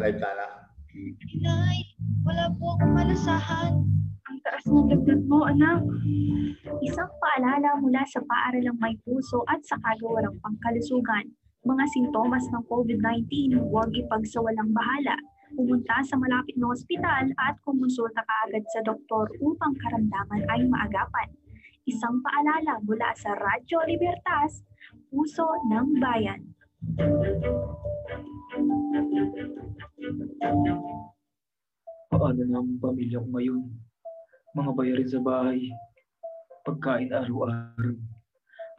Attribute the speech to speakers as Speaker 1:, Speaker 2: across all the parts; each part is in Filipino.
Speaker 1: Live Tana.
Speaker 2: Nay, wala po akong malasahan.
Speaker 3: Ang taas ng dagdag mo, anak. Isang paalala mula sa paaralang may puso at sa kagawarang pangkalusugan. Mga sintomas ng COVID-19, huwag ipagsawalang bahala. Pumunta sa malapit na ospital at kumonsulta kaagad sa doktor upang karamdaman ay maagapan. Isang paalala mula sa Radyo Libertas, Puso ng Bayan.
Speaker 4: Paano na ang pamilya ko ngayon? Mga bayarin sa bahay, pagkain araw-araw,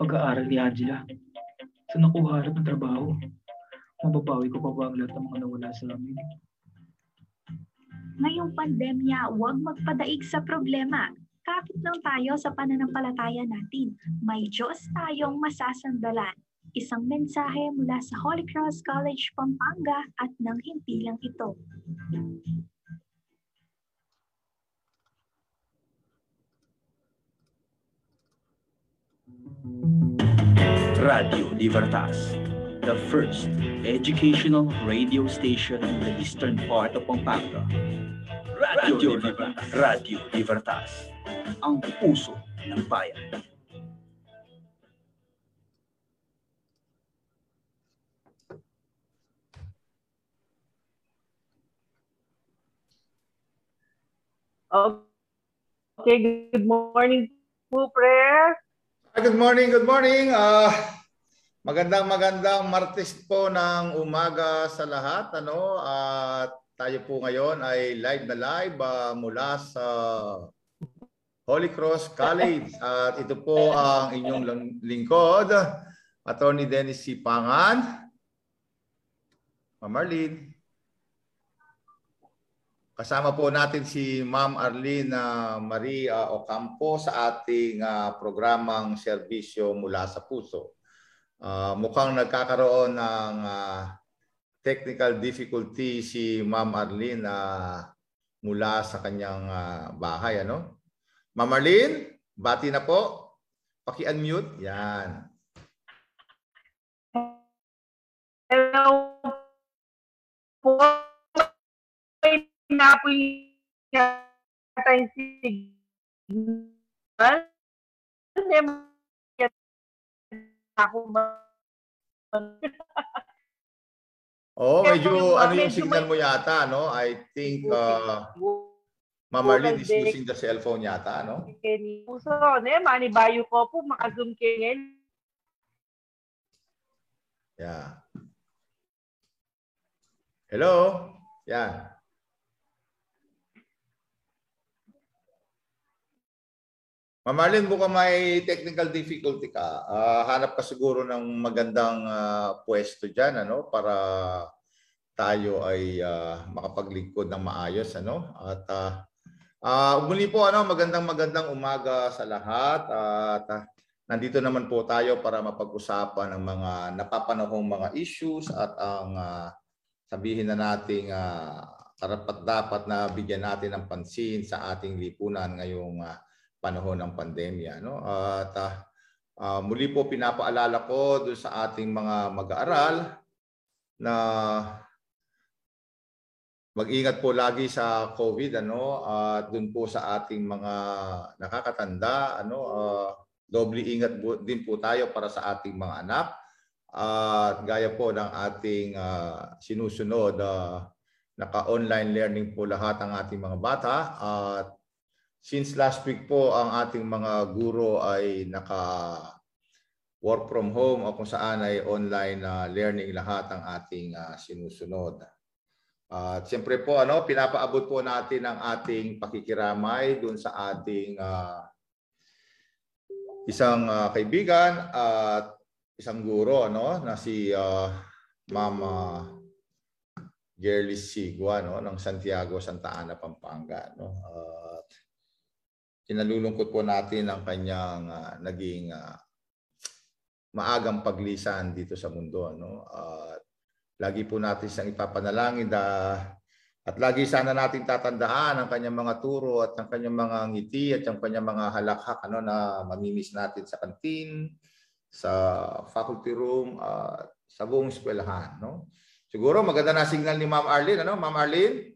Speaker 4: pag-aaral ni Angela. Saan ako harap ng trabaho? Mababawi ko pa ba ang lahat ng mga nawala sa amin?
Speaker 3: Ngayong pandemya, huwag magpadaig sa problema. Kapit lang tayo sa pananampalataya natin. May Diyos tayong masasandalan. Isang mensahe mula sa Holy Cross College, Pampanga at ng himpilang ito.
Speaker 5: Radio Libertas, the first educational radio station in the eastern part of Pampanga. Radio Libertas, Radio Libertas, ang puso ng bayan.
Speaker 6: Okay, good morning po, prayer.
Speaker 1: Good morning, good morning. Uh, magandang magandang Martes po ng umaga sa lahat. Ano? At tayo po ngayon ay live na live uh, mula sa Holy Cross College. At ito po ang inyong lingkod, Attorney Dennis C. Pangan, Ma'am Marlene. Kasama po natin si Ma'am Arlene uh, Maria Ocampo sa ating uh, programang serbisyo mula sa puso. Uh, mukhang nagkakaroon ng uh, technical difficulty si Ma'am Arlene uh, mula sa kanyang uh, bahay. Ano? Ma'am Arlene, bati na po. Paki-unmute. Yan.
Speaker 6: Na po yung signal. Hindi mo ako
Speaker 1: Oh, medyo ano yung signal mo yata, no? I think uh, Ma'am Arlene is using the cellphone yata, no?
Speaker 6: Puso, ne, manibayo ko po, makazoom kayo
Speaker 1: Yeah. Hello? Yan. Ma'am Marlene, mukhang may technical difficulty ka. Ah, hanap ka siguro ng magandang ah, pwesto dyan, ano? Para tayo ay ah, makapaglingkod ng maayos, ano? At ah, ah, muli po, ano, magandang magandang umaga sa lahat. At ah, nandito naman po tayo para mapag-usapan ng mga napapanahong mga issues at ang ah, sabihin na nating uh, karapat dapat na bigyan natin ng pansin sa ating lipunan ngayong ah, panahon ng pandemya. No? At ah, ah, muli po pinapaalala ko doon sa ating mga mag-aaral na mag-ingat po lagi sa COVID ano at doon po sa ating mga nakakatanda ano ah, doble ingat po- din po tayo para sa ating mga anak at gaya po ng ating ah, sinusunod ah, naka-online learning po lahat ang ating mga bata at since last week po ang ating mga guro ay naka work from home o kung saan ay online na learning lahat ang ating ah, sinusunod. At siyempre po ano, pinapaabot po natin ang ating pakikiramay doon sa ating ah, isang ah, kaibigan at isang guro ano na si ah, Mama Gerlis Sigua no ng Santiago Santa Ana Pampanga no. At kinalulungkot po natin ang kanyang ah, naging ah, maagang paglisan dito sa mundo no. At lagi po natin siyang ipapanalangin da at lagi sana nating tatandaan ang kanyang mga turo at ang kanyang mga ngiti at ang kanyang mga halakhak ano na mamimiss natin sa kantin, sa faculty room, at sa buong eskwelahan, no? Siguro maganda na signal ni Ma'am Arlene, ano? Ma'am Arlene?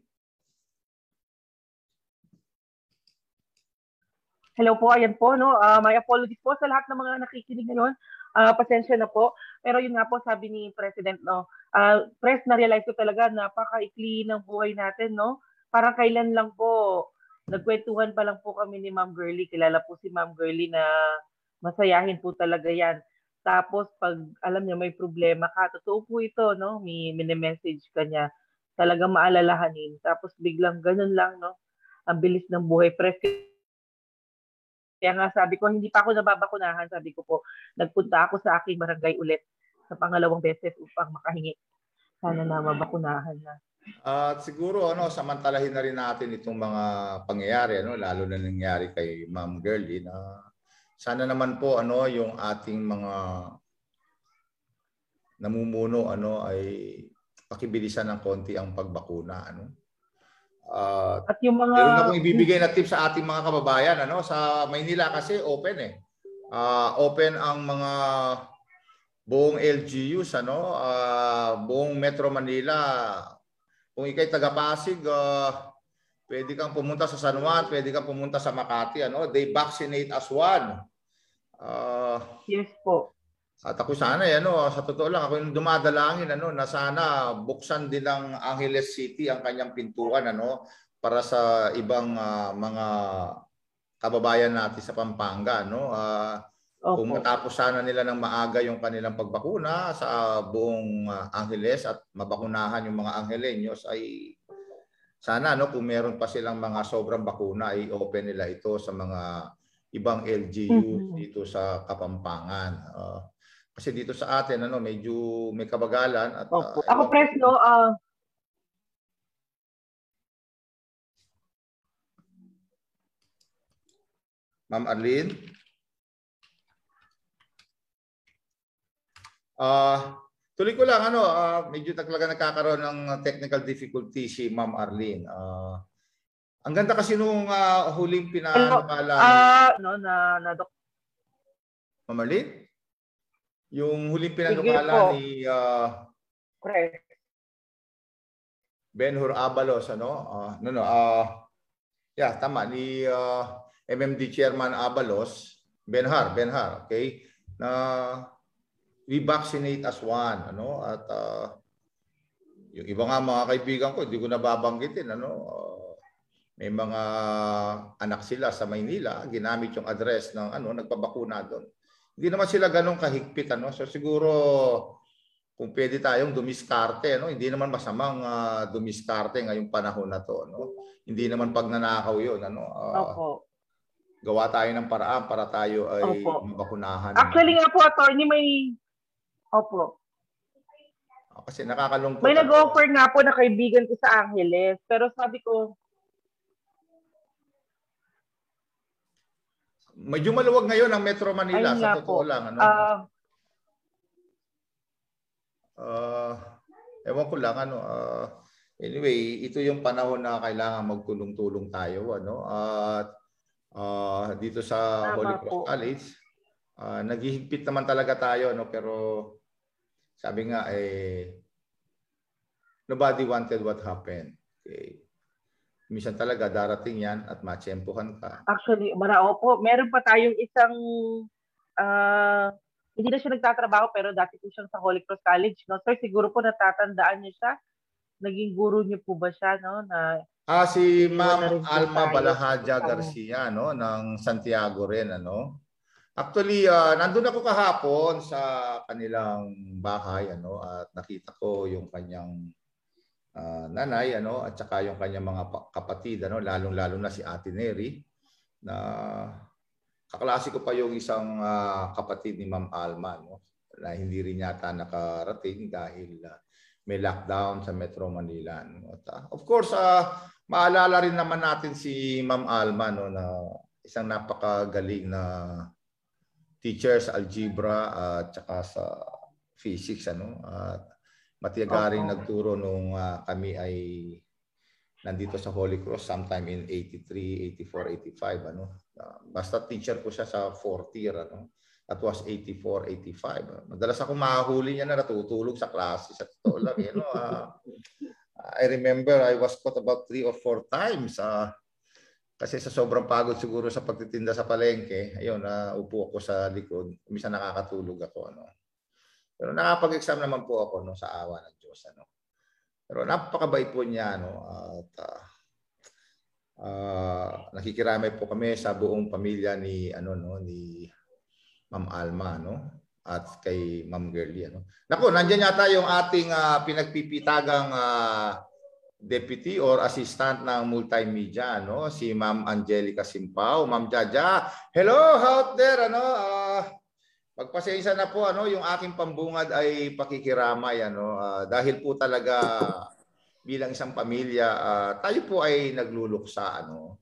Speaker 6: Hello po, ayan po, no? Ah, my apologies po sa lahat ng mga nakikinig ngayon. Ah, pasensya na po. Pero yun nga po, sabi ni President, no? Ah, press, na-realize ko talaga, napakaikli ng buhay natin, no? Parang kailan lang po, nagkwentuhan pa lang po kami ni Ma'am Girlie. Kilala po si Ma'am Girlie na masayahin po talaga yan. Tapos pag alam niya may problema ka, totoo po ito, no? May mini-message ka niya. Talagang maalalahanin. Tapos biglang ganun lang, no? Ang bilis ng buhay. Press, kaya nga sabi ko, hindi pa ako nababakunahan. Sabi ko po, nagpunta ako sa aking barangay ulit sa pangalawang beses upang makahingi. Sana na mabakunahan na.
Speaker 1: At siguro ano, samantalahin na rin natin itong mga pangyayari ano, lalo na nangyari kay Ma'am Girlie na sana naman po ano yung ating mga namumuno ano ay pakibilisan ng konti ang pagbakuna ano. At
Speaker 6: At yung mga...
Speaker 1: Meron akong ibibigay na tip sa ating mga kababayan. Ano? Sa Maynila kasi open eh. Ah, open ang mga buong LGUs, ano? Ah, buong Metro Manila. Kung ikay taga Pasig, ah, pwede kang pumunta sa San Juan, pwede kang pumunta sa Makati. Ano? They vaccinate as one. Ah,
Speaker 6: Yes po.
Speaker 1: At ako sana, eh, ano, sa totoo lang, ako yung dumadalangin ano, na sana buksan din ng Angeles City ang kanyang pintuan ano, para sa ibang ah, mga kababayan natin sa Pampanga. No? Ah, kung
Speaker 6: Opo.
Speaker 1: matapos sana nila ng maaga yung kanilang pagbakuna sa buong ah, Angeles at mabakunahan yung mga Angelenyos ay sana no kung meron pa silang mga sobrang bakuna ay open nila ito sa mga ibang LGU
Speaker 6: Mhm.
Speaker 1: dito sa Kapampangan. Ah, kasi dito sa atin ano medyo may kabagalan at
Speaker 6: Opo.
Speaker 1: ah,
Speaker 6: Ako,
Speaker 1: ewan-
Speaker 6: Pres, no, ah,
Speaker 1: Ma'am Arlene? Ah, tuloy ko lang ano, ah, medyo talaga nagkakaroon ng technical difficulty si Ma'am Arlene. Ah, ang ganda kasi nung ah, huling pinanukala ni
Speaker 6: ah, no, na, na,
Speaker 1: Ma'am Arlene? Yung huling pinanukala ni ah,
Speaker 6: Pres.
Speaker 1: Benhur Abalos ano? Ah, no no, ah yeah, tama ni ah, MMD Chairman Abalos, Benhar, Benhar, okay? Na we vaccinate as one, ano? At ah, yung iba nga mga kaibigan ko, hindi ko nababanggitin, ano? Ah, may mga anak sila sa Maynila, ginamit yung address ng ano, nagpabakuna doon. Hindi naman sila ganun kahigpit, ano? So siguro kung pwede tayong dumiskarte, no? Hindi naman masamang ah, dumiskarte ngayong panahon na to, no? Hindi naman pagnanakaw 'yon, ano? Ah,
Speaker 6: Opo.
Speaker 1: gawa tayo ng paraan para tayo ay
Speaker 6: Opo.
Speaker 1: mabakunahan.
Speaker 6: Actually nga po, attorney, may... Opo.
Speaker 1: Ah, Kasi nakakalungkot.
Speaker 6: May
Speaker 1: ano?
Speaker 6: nag-offer nga po na kaibigan ko sa Angeles. Pero sabi ko,
Speaker 1: Medyo maluwag ngayon ang Metro Manila,
Speaker 6: Ayun
Speaker 1: sa totoo
Speaker 6: po.
Speaker 1: lang. Ano?
Speaker 6: ah,
Speaker 1: Ah, ewan ko lang, ano. ah, anyway, ito yung panahon na kailangan magtulong-tulong tayo. Ano? At ah, dito sa Holy Cross
Speaker 6: po.
Speaker 1: College, ah, naghihigpit naman talaga tayo. No? Pero sabi nga, eh, nobody wanted what happened. Okay. Minsan talaga darating yan at matsyempohan ka.
Speaker 6: actually, marao po. Meron pa tayong isang... ah, hindi na siya nagtatrabaho pero dati po siyang sa Holy Cross College. No? Sir, siguro po natatandaan niyo siya. Naging guro niyo po ba siya? No? Na,
Speaker 1: Ah, si Ma'am Alma. Balahaja? Garcia, no, ng Santiago rin, ano. Actually, ah, nandun ako kahapon sa kanilang bahay, ano, at nakita ko yung kanyang ah, nanay, ano, at saka yung kanyang mga pa- kapatid, ano, lalong-lalo na si Ate Neri, na kaklase ko pa yung isang ah, kapatid ni Ma'am Alma, no, na hindi rin yata nakarating dahil ah, may lockdown sa Metro Manila. No. At, ah, of course, ah, maalala rin naman natin si Ma'am Alma no na isang napakagaling na teacher sa algebra at saka sa physics ano at matiyagaring
Speaker 6: Opo.
Speaker 1: nagturo nung ah, kami ay nandito sa Holy Cross sometime in 83, 84, 85 ano. Ah, basta teacher ko siya sa fourth year ano. That was 84, 85. Madalas ako mahuli niya na natutulog sa klase. Sa totoo lang, you know, uh, I remember I was caught about three or four times. Uh, kasi sa sobrang pagod siguro sa pagtitinda sa palengke, ayun, na uh, upo ako sa likod. Minsan nakakatulog ako. Ano. Pero nakapag-exam naman po ako no, sa awa ng Diyos. Ano. Pero napakabait po niya. No, at uh, uh, nakikiramay po kami sa buong pamilya ni ano no ni Ma'am Alma no at kay Ma'am Girlie ano. Nako, nandiyan yata yung ating uh, pinagpipitagang uh, deputy or assistant ng multimedia no si Ma'am Angelica Simpao, Ma'am Jaja. Hello out there ano uh, Magpasensya na po ano yung aking pambungad ay pakikiramay ano uh, dahil po talaga bilang isang pamilya uh, tayo po ay nagluluksa ano.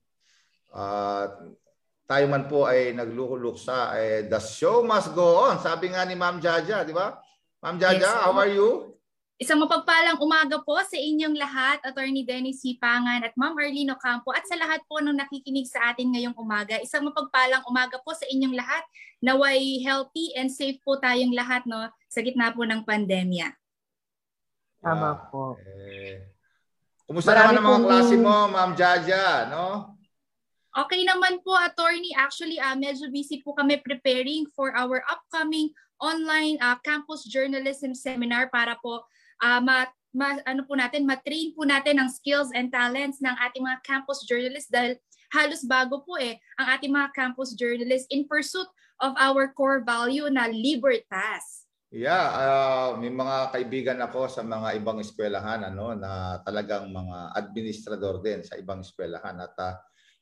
Speaker 1: Uh, tayo man po ay nagluluksa eh, the show must go on. Sabi nga ni Ma'am Jaja di ba? Ma'am Jaja yes, how are you
Speaker 7: Isang mapagpalang umaga po sa inyong lahat, Attorney Dennis Sipangan at Ma'am Arlene Ocampo at sa lahat po ng nakikinig sa atin ngayong umaga. Isang mapagpalang umaga po sa inyong lahat. Naway healthy and safe po tayong lahat no sa gitna po ng pandemya.
Speaker 6: Tama po.
Speaker 1: Eh, kumusta Marami naman ang mga pong... klase mo, Ma'am Jaja, no?
Speaker 7: Okay naman po, attorney. Actually, uh, medyo busy po kami preparing for our upcoming online uh, campus journalism seminar para po uh, ma, ma, ano po natin, matrain po natin ang skills and talents ng ating mga campus journalists dahil halos bago po eh ang ating mga campus journalists in pursuit of our core value na libertas.
Speaker 1: Yeah, uh, may mga kaibigan ako sa mga ibang eskwelahan ano na talagang mga administrador din sa ibang eskwelahan at uh,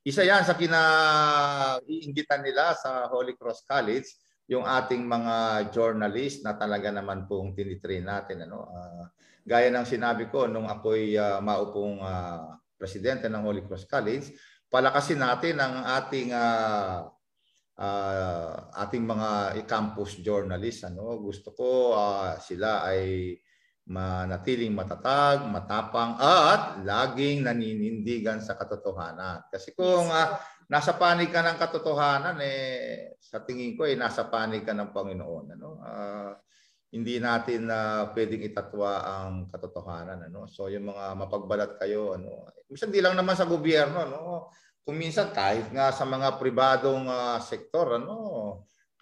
Speaker 1: isa yan sa kinaiingitan nila sa Holy Cross College yung ating mga journalist na talaga naman pong tinitrain natin. Ano? Uh, gaya ng sinabi ko nung ako'y uh, maupong uh, presidente ng Holy Cross College, palakasin natin ang ating uh, uh, ating mga campus journalists. Ano? Gusto ko uh, sila ay manatiling matatag, matapang at laging naninindigan sa katotohanan. Kasi kung uh, nasa panig ka ng katotohanan eh sa tingin ko eh nasa panig ka ng Panginoon ano? Uh, hindi natin na uh, pwedeng itatwa ang katotohanan ano? So yung mga mapagbalat kayo ano? Minsan di lang naman sa gobyerno no kung minsan kahit nga sa mga pribadong uh, sektor ano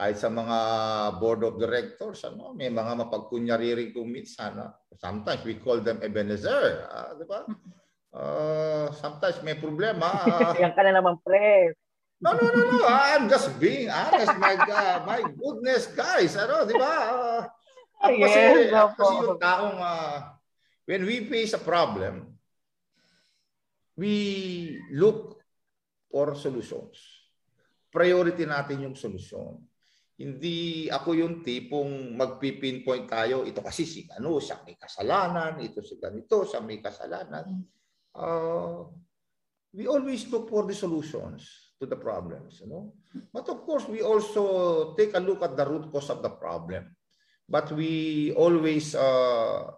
Speaker 1: kahit sa mga board of directors ano may mga mapagkunyari rin kung minsan no? sometimes we call them Ebenezer uh, di ba Uh, sometimes may problema.
Speaker 6: Uh, Yan ka na naman, pre.
Speaker 1: No, no, no, no. I'm just being honest. My God, my goodness, guys. Ano, di ba? Uh, ako yes, kasi, no kasi yung taong, uh, when we face a problem, we look for solutions. Priority natin yung solusyon. Hindi ako yung tipong magpipinpoint tayo, ito kasi si ano, siya may kasalanan, ito si ganito, siya may kasalanan uh, we always look for the solutions to the problems. You know? But of course, we also take a look at the root cause of the problem. But we always uh,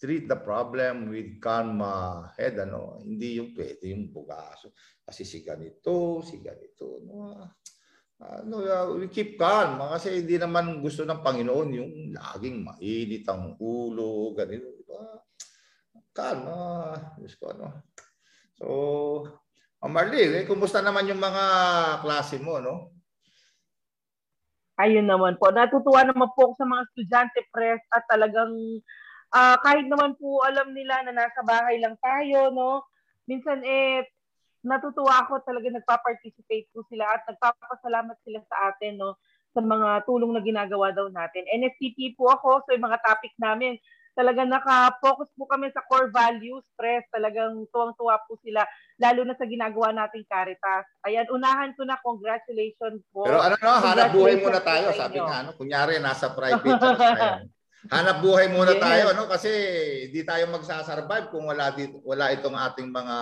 Speaker 1: treat the problem with calm uh, head. Ano? Hindi yung pwede yung bugaso. Kasi si ganito, si ganito. No? Uh, no, uh, we keep calm kasi hindi naman gusto ng Panginoon yung laging mainit ang ulo, ganito. Diba? Calma. Diyos ko, ano. So, oh, Marlene, eh, kumusta naman yung mga klase mo, no?
Speaker 6: Ayun naman po. Natutuwa naman po ako sa mga estudyante press at talagang uh, kahit naman po alam nila na nasa bahay lang tayo, no? Minsan eh natutuwa ako talaga nagpa-participate po sila at nagpapasalamat sila sa atin, no? sa mga tulong na ginagawa daw natin. NSTP po ako, so yung mga topic namin, talagang naka-focus po kami sa core values, press, talagang tuwang-tuwa po sila, lalo na sa ginagawa nating Caritas. Ayan, unahan ko na, congratulations po.
Speaker 1: Pero ano no, hanap buhay muna tayo, sabi nga, ano, kunyari nasa private tayo. hanap buhay muna yes. tayo, no? Kasi hindi tayo magsasurvive kung wala, dito, wala itong ating mga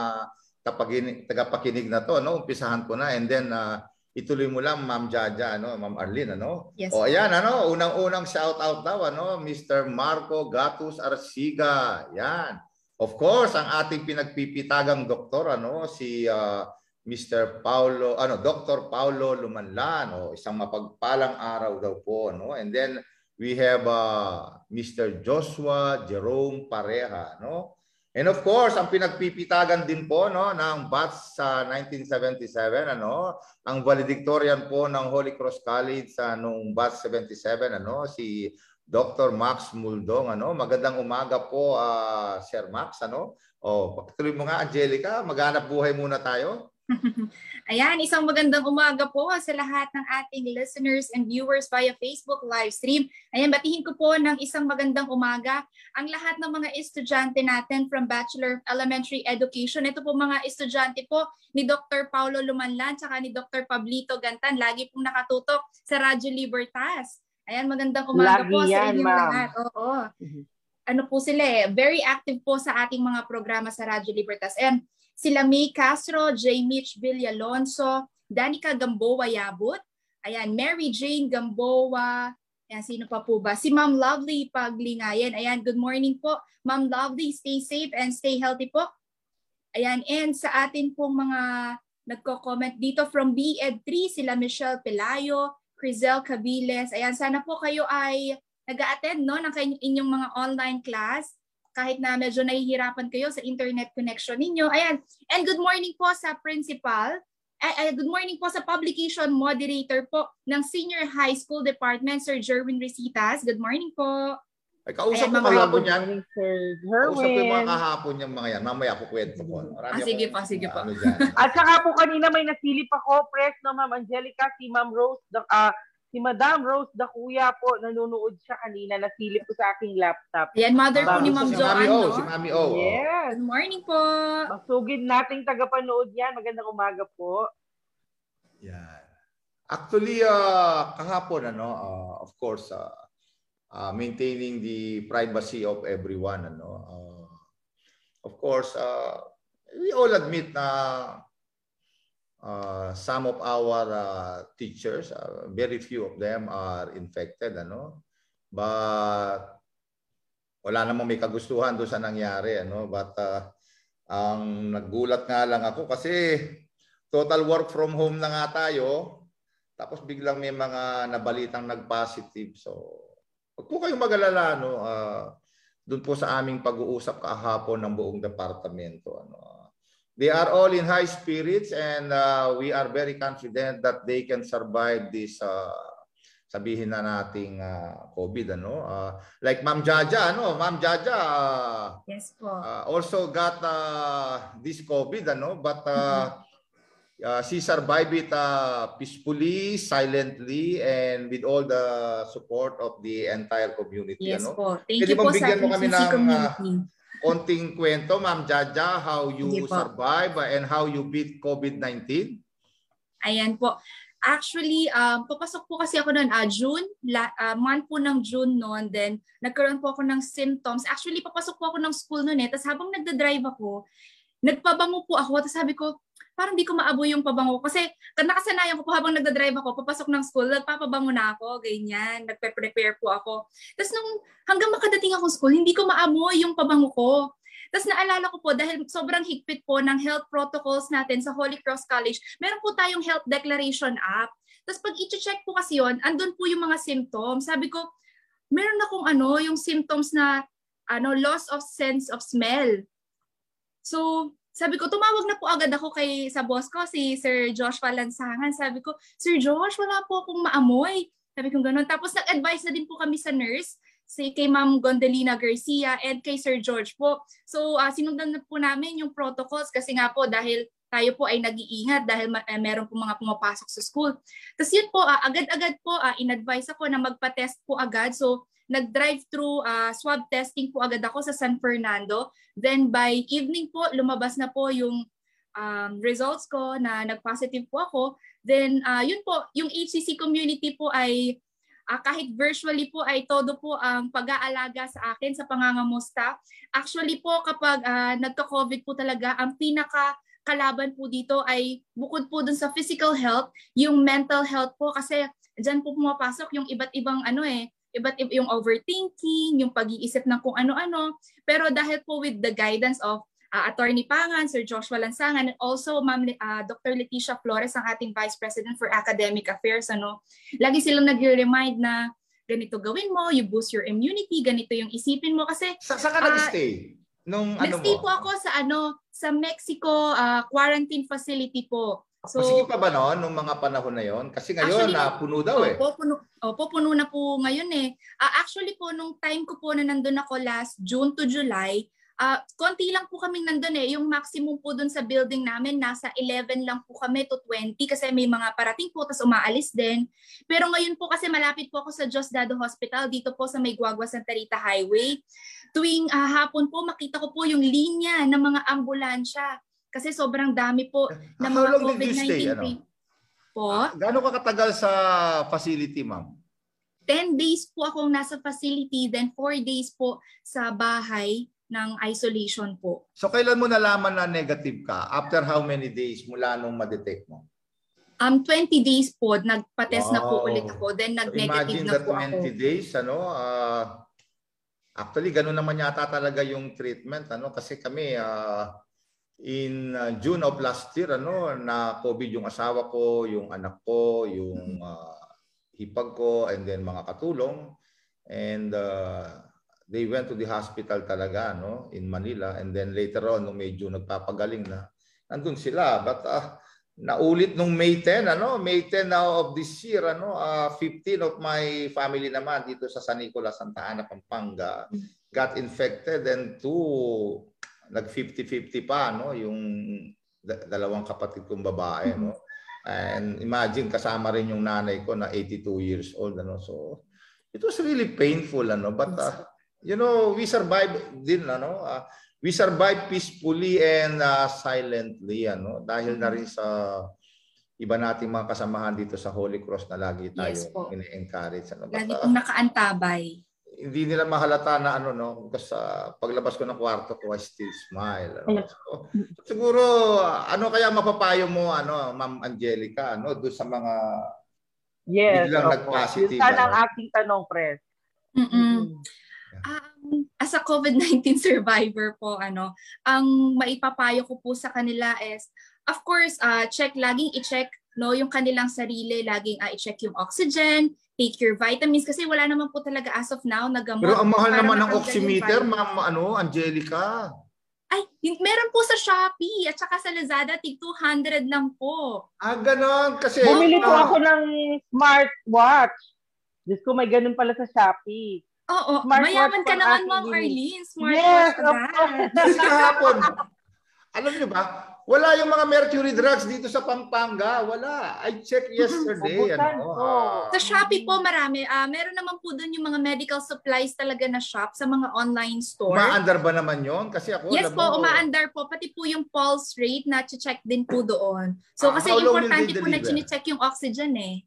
Speaker 1: tagapakinig na to, no? Umpisahan ko na and then uh, ituloy mo lang Ma'am Jaja ano Ma'am Arlene ano
Speaker 7: yes,
Speaker 1: o ayan ano unang-unang shout out daw ano Mr. Marco Gatus Arsiga yan of course ang ating pinagpipitagang doktor ano si uh, Mr. Paulo, ano, Dr. Paulo Lumanlan, o isang mapagpalang araw daw po, no? And then we have uh, Mr. Joshua Jerome Pareha, no? And of course, ang pinagpipitagan din po no ng batch sa 1977 ano, ang valedictorian po ng Holy Cross College sa nung batch 77 ano, si Dr. Max Muldong ano. Magandang umaga po uh, Sir Max ano. Oh, patuloy mo nga Angelica, maghanap buhay muna tayo.
Speaker 7: Ayan, isang magandang umaga po sa lahat ng ating listeners and viewers via Facebook live stream. Ayan, batihin ko po ng isang magandang umaga ang lahat ng mga estudyante natin from Bachelor of Elementary Education. Ito po mga estudyante po ni Dr. Paulo Lumanlan tsaka ni Dr. Pablito Gantan. Lagi pong nakatutok sa Radyo Libertas. Ayan, magandang umaga
Speaker 6: Lagi
Speaker 7: po sa
Speaker 6: yan,
Speaker 7: inyong
Speaker 6: ma'am.
Speaker 7: lahat. Oo.
Speaker 6: Mhm.
Speaker 7: Ano po sila eh, very active po sa ating mga programa sa Radyo Libertas. And sila May Castro, J. Mitch Villalonso, Danica Gamboa Yabut, ayan, Mary Jane Gamboa, ayan, sino pa po ba? Si Ma'am Lovely Paglingayan. Ayan, good morning po. Ma'am Lovely, stay safe and stay healthy po. Ayan, and sa atin pong mga nagko-comment dito from BED 3, sila Michelle Pelayo, Crizel Cabiles. Ayan, sana po kayo ay nag-attend no, ng inyong mga online class kahit na medyo nahihirapan kayo sa internet connection ninyo. Ayan. And good morning po sa principal. Ay, ay, good morning po sa publication moderator po ng Senior High School Department, Sir Jerwin Resitas. Good morning po.
Speaker 1: Ay, kausap
Speaker 7: Ayan,
Speaker 1: ko
Speaker 7: mga
Speaker 1: kahapon yan. Kausap ko yung mga kahapon yung mga yan. Mamaya ko kwento ko. Marami
Speaker 7: Ah, sige po, sige po.
Speaker 1: Ano.
Speaker 6: At saka po kanina may nasilip ako, press no Ma'am Angelica, si Ma'am Rose, the, ah, si Madam Rose da Kuya po, nanonood siya kanina, nasilip ko sa aking laptop.
Speaker 7: Ayan, mother po ni Ma'am
Speaker 1: si Mami. O,
Speaker 7: no?
Speaker 1: si Mami O. oh.
Speaker 6: Yes.
Speaker 7: Good morning po.
Speaker 6: Masugid nating tagapanood yan. Magandang umaga po.
Speaker 1: Yan. Actually, uh, kahapon, ano, uh, of course, uh, uh, maintaining the privacy of everyone, ano, uh, of course, uh, we all admit na uh, some of our uh, teachers, uh, very few of them are infected, ano, but wala namang may kagustuhan doon sa nangyari, ano, but uh, ang naggulat nga lang ako kasi total work from home na nga tayo. Tapos biglang may mga nabalitang nag-positive. So, wag po kayong mag-alala. No? Ah, doon po sa aming pag-uusap kahapon ng buong departamento. Ano? They are all in high spirits and ah, we are very confident that they can survive this ah, sabihin na nating ah, COVID. Ano? Ah, like Ma'am Jaja, ano? Ma'am Jaja, ah,
Speaker 7: Yes po.
Speaker 1: uh, also got uh, this COVID, ano? But uh, uh, she survived it uh, peacefully, silently, and with all the support of the entire community.
Speaker 7: Yes
Speaker 1: ano?
Speaker 7: po. Thank
Speaker 1: Pwede
Speaker 7: you po sa
Speaker 1: mo kami ng, ah,
Speaker 7: community.
Speaker 1: Konting kwento, Ma'am Jaja, how you survive and how you beat COVID-19?
Speaker 7: Ayan po. Actually, um, papasok po kasi ako noon, ah, June, la, ah, month po ng June noon, then nagkaroon po ako ng symptoms. Actually, papasok po ako ng school noon eh, tapos habang nagda-drive ako, nagpabango po ako, tapos sabi ko, parang di ko maaboy yung pabango. Kasi nakasanayan ko po habang nagda-drive ako, papasok ng school, nagpapabango na ako, ganyan, nagpe-prepare po ako. Tapos nung hanggang makadating ako school, hindi ko maamoy yung pabango ko. Tapos naalala ko po, dahil sobrang higpit po ng health protocols natin sa Holy Cross College, meron po tayong health declaration app. Tapos pag i-check po kasi yon, andun po yung mga symptoms. Sabi ko, meron akong ano, yung symptoms na ano, loss of sense of smell. So, sabi ko, tumawag na po agad ako kay sa boss ko, si Sir Josh Palansangan. Sabi ko, Sir Josh, wala po akong maamoy. Sabi ko gano'n. Tapos nag-advise na din po kami sa nurse, si kay Ma'am Gondolina Garcia and kay Sir George po. So, uh, sinundan na po namin yung protocols kasi nga po dahil tayo po ay nag-iingat dahil ma- eh, meron po mga pumapasok sa school. Tapos yun po, ah, agad-agad po, ah, in-advise ako na magpa-test po agad. So, nag-drive-through ah, swab testing po agad ako sa San Fernando. Then by evening po, lumabas na po yung um, results ko na nag-positive po ako. Then ah, yun po, yung HCC community po ay ah, kahit virtually po ay todo po ang pag-aalaga sa akin sa pangangamusta. Actually po kapag ah, nagka-COVID po talaga, ang pinaka kalaban po dito ay bukod po dun sa physical health, yung mental health po kasi diyan po pumapasok yung iba't ibang ano eh, iba't ib- yung overthinking, yung pag-iisip ng kung ano-ano. Pero dahil po with the guidance of uh, Attorney Pangan, Sir Joshua Lansangan, and also Ma'am uh, Dr. Leticia Flores, ang ating Vice President for Academic Affairs. Ano, lagi silang nag-remind na ganito gawin mo, you boost your immunity, ganito yung isipin mo kasi
Speaker 1: Sa, saan ka
Speaker 7: Ah,
Speaker 1: nag-stay? Nung ano
Speaker 7: nag-stay
Speaker 1: mo?
Speaker 7: po ako sa ano sa Mexico uh, quarantine facility po. So
Speaker 1: Masige pa ba noon nung mga panahon na yon? Kasi ngayon
Speaker 7: Actually,
Speaker 1: na puno daw eh.
Speaker 7: Opo, puno, opo, puno na po ngayon eh. Ah, actually po, nung time ko po na nandun ako last June to July, ah konti lang po kaming nandun eh. Yung maximum po dun sa building namin, nasa 11 lang po kami to 20 kasi may mga parating po, tapos umaalis din. Pero ngayon po kasi malapit po ako sa Diosdado Hospital, dito po sa may Guagua Santa Rita Highway. Tuwing ah, hapon po, makita ko po yung linya ng mga ambulansya. Kasi sobrang dami po
Speaker 1: How
Speaker 7: mga
Speaker 1: long did you
Speaker 7: COVID-19
Speaker 1: stay? Ano?
Speaker 7: pa- po.
Speaker 1: Gaano ka katagal sa facility, ma'am?
Speaker 7: 10 days po akong nasa facility, then 4 days po sa bahay ng isolation po.
Speaker 1: So kailan mo nalaman na negative ka? After how many days mula nung ma-detect mo?
Speaker 7: Um 20 days po, nagpa-test na po
Speaker 1: Wow.
Speaker 7: ulit ako, then nag-negative
Speaker 1: imagine
Speaker 7: na po
Speaker 1: 20
Speaker 7: ako.
Speaker 1: days, ano, ah, actually, ganun naman yata talaga yung treatment, ano, kasi kami, ah, in ah, June of last year, ano, na COVID yung asawa ko, yung anak ko, yung ah, hipag ko, and then mga katulong, and ah, they went to the hospital talaga, no, in Manila, and then later on, nung medyo nagpapagaling na, nandun sila, but ah, naulit nung May 10 ano May 10 now of this year ano ah, 15 of my family naman dito sa San Nicolas Santa Ana Pampanga got infected and two nag 50-50 pa no? Yung da- dalawang kapatid kong babae no? And imagine kasama rin yung nanay ko na 82 years old ano? So it was really painful ano? But ah, you know we survived din ano? Ah, we survived peacefully and uh, silently ano? Dahil na rin sa iba nating mga kasamahan dito sa Holy Cross na lagi tayo
Speaker 7: Yes po.
Speaker 1: ini-encourage ano? But,
Speaker 7: Lagi
Speaker 1: uh,
Speaker 7: pong nakaantabay.
Speaker 1: Hindi nila mahalata na ano no kasi sa paglabas ko ng kwarto ko I still smile ano? so, siguro ano kaya mapapayo mo ano Ma'am Angelica ano doon sa mga
Speaker 6: Yes.
Speaker 1: Biglang
Speaker 6: opo.
Speaker 1: nag-positive,
Speaker 6: Yun sana ang
Speaker 1: ano?
Speaker 6: aking tanong, Pres.
Speaker 7: Mm-mm. Um, as a COVID-19 survivor po, ano, ang maipapayo ko po sa kanila is, of course, uh, check, laging i-check no, yung kanilang sarili, laging uh, i-check yung oxygen, take your vitamins, kasi wala naman po talaga as of now na gamot.
Speaker 1: pero ang mahal naman ng oximeter. Ma'am ano Angelica
Speaker 7: Ay, meron po sa Shopee at saka sa Lazada, tig 200 lang po.
Speaker 1: ah ganon kasi
Speaker 6: Bumili po
Speaker 1: ah,
Speaker 6: ako ng smartwatch. Diyos ko, may ganun pala sa Shopee.
Speaker 7: Oo,
Speaker 6: Smartwatch
Speaker 7: mayaman ka naman, Ma'am. Arlene.
Speaker 6: Yes,
Speaker 7: Smartwatch
Speaker 6: of course.
Speaker 1: Kasi kahapon, alam niyo ba, wala yung mga mercury drugs dito sa Pampanga. Wala. I checked yesterday. Ano,
Speaker 6: po.
Speaker 1: ah,
Speaker 7: Sa Shopee po marami. Ah, meron naman po doon yung mga medical supplies talaga na shop sa mga online store.
Speaker 1: Umaandar ba naman yon? Kasi ako,
Speaker 7: yes po,
Speaker 1: mo,
Speaker 7: umaandar po. Pati po yung pulse rate na check din po doon. So
Speaker 1: Ah,
Speaker 7: kasi importante po na
Speaker 1: deliver?
Speaker 7: check yung oxygen eh.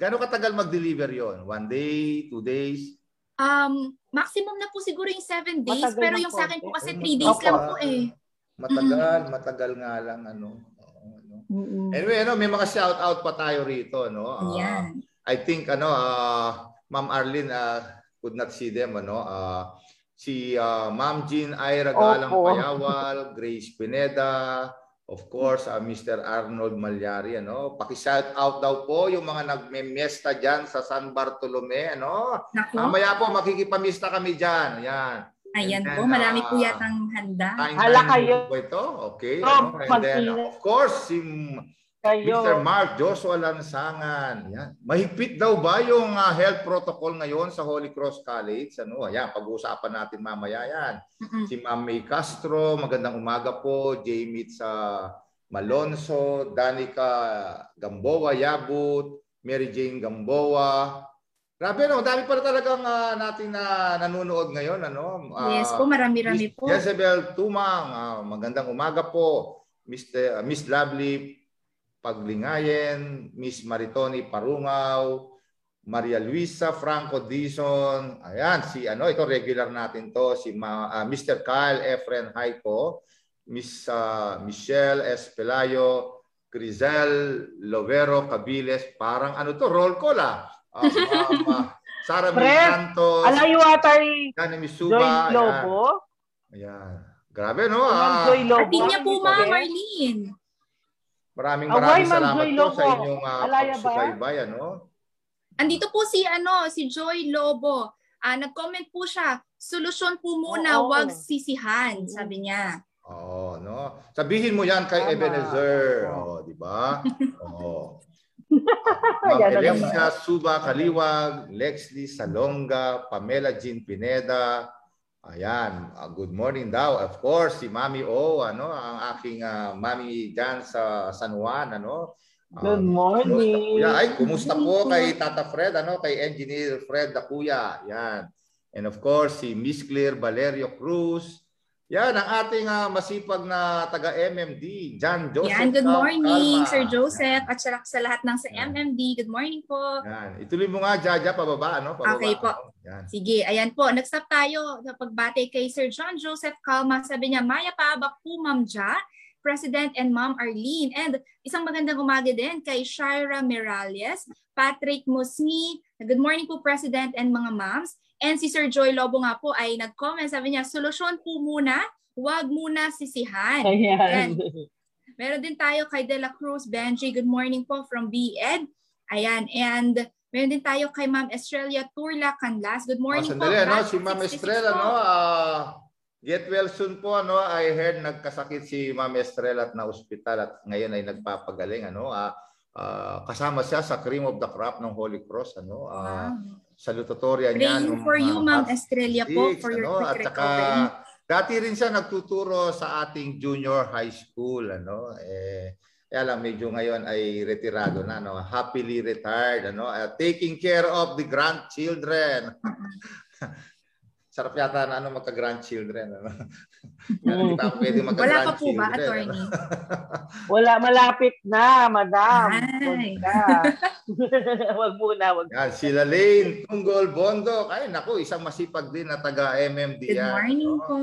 Speaker 1: Gano'ng katagal mag-deliver yon? One day, two days?
Speaker 7: Um, maximum na po siguro yung 7 days.
Speaker 6: Matagal
Speaker 7: pero
Speaker 6: ng
Speaker 7: yung sa akin po kasi 3 days lang
Speaker 1: matagal.
Speaker 7: po eh.
Speaker 1: Matagal, matagal nga lang. Ano, ano.
Speaker 6: Mm-mm.
Speaker 1: Anyway, ano, may mga shout-out pa tayo rito. No? Ah,
Speaker 7: Ayan.
Speaker 1: I think, ano, ah, Ma'am Arlene ah, could not see them. Ano? Ah, si ah, Ma'am Jean Ira Galang
Speaker 6: Opo.
Speaker 1: Payawal, Grace Pineda, of course, ah, Mr. Arnold Malyari. Ano? Paki-shout out daw po yung mga nagme-miesta dyan sa San Bartolome. Ano? Mamaya po, makikipamista kami dyan. Yan.
Speaker 7: Ayan po. Marami po
Speaker 1: ah,
Speaker 7: yatang handa.
Speaker 6: Hala kayo.
Speaker 1: po ito. Okay.
Speaker 6: Oh?
Speaker 1: And then, of course, si
Speaker 6: Kayo.
Speaker 1: Mr. Mark Joshua Lansangan. Yan. Mahigpit daw ba yung ah, health protocol ngayon sa Holy Cross College? Ano? Yan, pag-uusapan natin mamaya yan.
Speaker 7: Mm-mm.
Speaker 1: Si Ma'am May Castro, magandang umaga po. Jamie sa Malonzo, Danica Gamboa Yabut, Mary Jane Gamboa. Grabe no, dami pa talagang ah, natin na nanonood ngayon ano. Ah,
Speaker 7: Yes po, marami-rami po.
Speaker 1: Jezebel Tumang, ah, magandang umaga po. Mr. ah, Miss Lovely Paglingayen, Miss Maritoni Parungaw, Maria Luisa Franco Dizon. Ayan, si ano, ito regular natin to, si Ma, ah, Mr. Kyle Efren Haiko, Miss ah, Michelle S. Pelayo, Grizel Lovero Cabiles, parang ano to, roll call ah. Ah, Ma'am, ah, Sara May Santos,
Speaker 6: Alayo atay Joy
Speaker 1: Misuba, ayan.
Speaker 6: Lobo.
Speaker 1: Ayan. Grabe, no?
Speaker 6: Ma'am
Speaker 1: Ah,
Speaker 6: Joy Lobo.
Speaker 7: Atin niya po, Ma'am
Speaker 6: Okay.
Speaker 7: Marlene.
Speaker 1: maraming
Speaker 6: Away,
Speaker 1: maraming
Speaker 6: Ma'am
Speaker 1: salamat
Speaker 6: Joy
Speaker 1: po
Speaker 6: Lobo.
Speaker 1: sa inyong uh, pagsubaybay, ano?
Speaker 7: Andito po si ano, si Joy Lobo. Ah, nag-comment po siya, solusyon po muna,
Speaker 6: Oo.
Speaker 7: wag sisihan, sabi niya.
Speaker 1: Oo, no? Sabihin mo yan kay
Speaker 6: Tama.
Speaker 1: Ebenezer,
Speaker 6: Oo.
Speaker 1: oh, di ba? Oo. Ma'am
Speaker 6: Yan na
Speaker 1: Elisa Suba Kaliwag, Lexley Salonga, Pamela Jean Pineda. Ayan, ah, good morning daw. Of course, si Mami O, ano, ang aking ah, mami diyan sa San Juan, ano.
Speaker 6: Good
Speaker 1: Um,
Speaker 6: morning.
Speaker 1: Kuya, ay, kumusta po kay Tata Fred, ano, kay Engineer Fred da Kuya. Yan. And of course, si Miss Claire Valerio Cruz. Yan, ang ating ah, masipag na taga-MMD, John Joseph.
Speaker 7: Yan, good morning,
Speaker 1: Calma.
Speaker 7: Sir Joseph, at sa, sa lahat ng sa
Speaker 1: Yan.
Speaker 7: MMD. Good morning po.
Speaker 1: Yan. Ituloy mo nga, Jaja, pababa, ano? Pababa,
Speaker 7: Okay po.
Speaker 1: ano? Yan.
Speaker 7: Sige, ayan po. Nag-stop tayo sa pagbate kay Sir John Joseph Calma. Sabi niya, Maya Paabak po, Ma'am Ja, President and Ma'am Arlene. And isang magandang umaga din kay Shira Miralles, Patrick Musni. Good morning po, President and mga moms. And si Sir Joy Lobo nga po ay nag-comment. Sabi niya, solusyon po muna, huwag muna sisihan.
Speaker 6: Ayan.
Speaker 7: Meron din tayo kay De La Cruz Benji. Good morning po from BED. Ayan. And meron din tayo kay Ma'am Estrella Turla Canlas. Good
Speaker 1: Oh,
Speaker 7: morning po.
Speaker 1: sandali, ano?
Speaker 7: Batch
Speaker 1: Si Ma'am
Speaker 7: 66
Speaker 1: Estrella,
Speaker 7: po.
Speaker 1: no? ah, get well soon po, ano? I heard nagkasakit si Ma'am Estrella at na ospital at ngayon ay nagpapagaling, ano? Ah, ah, kasama siya sa cream of the crop ng Holy Cross, ano? Ah,
Speaker 7: Wow.
Speaker 1: salutatoria niya.
Speaker 7: Praying
Speaker 1: nung,
Speaker 7: for you,
Speaker 1: ah,
Speaker 7: Ma'am Estrella po,
Speaker 1: 6,
Speaker 7: for your
Speaker 1: ano?
Speaker 7: quick
Speaker 1: At saka, dati rin siya nagtuturo sa ating junior high school, ano? Eh, kaya lang medyo ngayon ay retirado na, no? Happily retired, ano? Uh, taking care of the grandchildren. Sarap yata na ano magka-grandchildren, ano? Hindi pa ako pwede
Speaker 7: Wala pa po ba,
Speaker 1: ano?
Speaker 7: attorney?
Speaker 6: Wala, malapit na, madam.
Speaker 7: Ay.
Speaker 6: Huwag ka. wag muna, wag.
Speaker 1: Yan, sila Lane, Tunggol, Bondo. Ay, naku, isang masipag din na taga-MMD
Speaker 7: Good
Speaker 1: yan.
Speaker 7: morning
Speaker 1: no?
Speaker 7: po.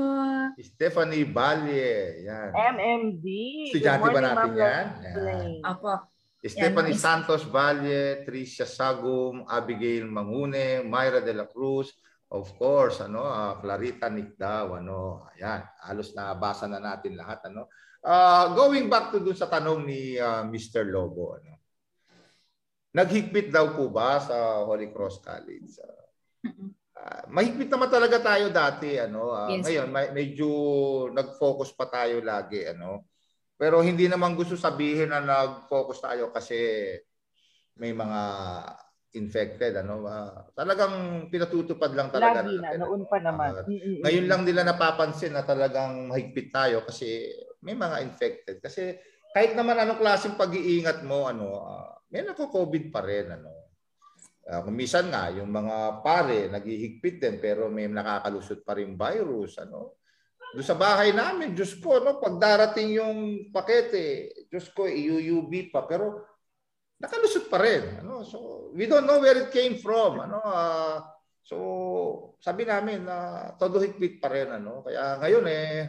Speaker 1: Stephanie Balye. Yan.
Speaker 6: MMD.
Speaker 1: Estudyante
Speaker 6: Good
Speaker 1: ba natin yan?
Speaker 6: Leslie.
Speaker 7: Opo.
Speaker 1: Stephanie
Speaker 7: Yan,
Speaker 1: Santos Valle, Tricia Sagum, Abigail Mangune, Myra de la Cruz, of course, ano, ah, Clarita Nicdaw, ano, ayan, halos nabasa na natin lahat, ano. Ah, going back to dun sa tanong ni ah, Mr. Lobo, ano. Naghigpit daw po ba sa Holy Cross College?
Speaker 7: Mm-mm.
Speaker 1: Ah, mahigpit naman talaga tayo dati, ano. Ah,
Speaker 7: Yes.
Speaker 1: Ngayon, may- medyo nag-focus pa tayo lagi, ano. Pero hindi naman gusto sabihin na nag-focus tayo kasi may mga infected ano Ah, talagang pinatutupad lang talaga
Speaker 6: Lagi na,
Speaker 1: natin,
Speaker 6: noon pa naman.
Speaker 1: Ah,
Speaker 6: Mm-mm.
Speaker 1: ngayon lang nila napapansin na talagang mahigpit tayo kasi may mga infected kasi kahit naman anong klaseng pag-iingat mo ano ah, may nako-covid pa rin ano Ah, kung minsan nga yung mga pare naghihigpit din pero may nakakalusot pa rin virus ano doon sa bahay namin, Diyos ko, no, pag darating yung pakete, Diyos ko, UUB pa, pero nakalusot pa rin. Ano? So, we don't know where it came from. Ano? ah, so, sabi namin na todo higpit pa rin. Ano? Kaya ngayon eh,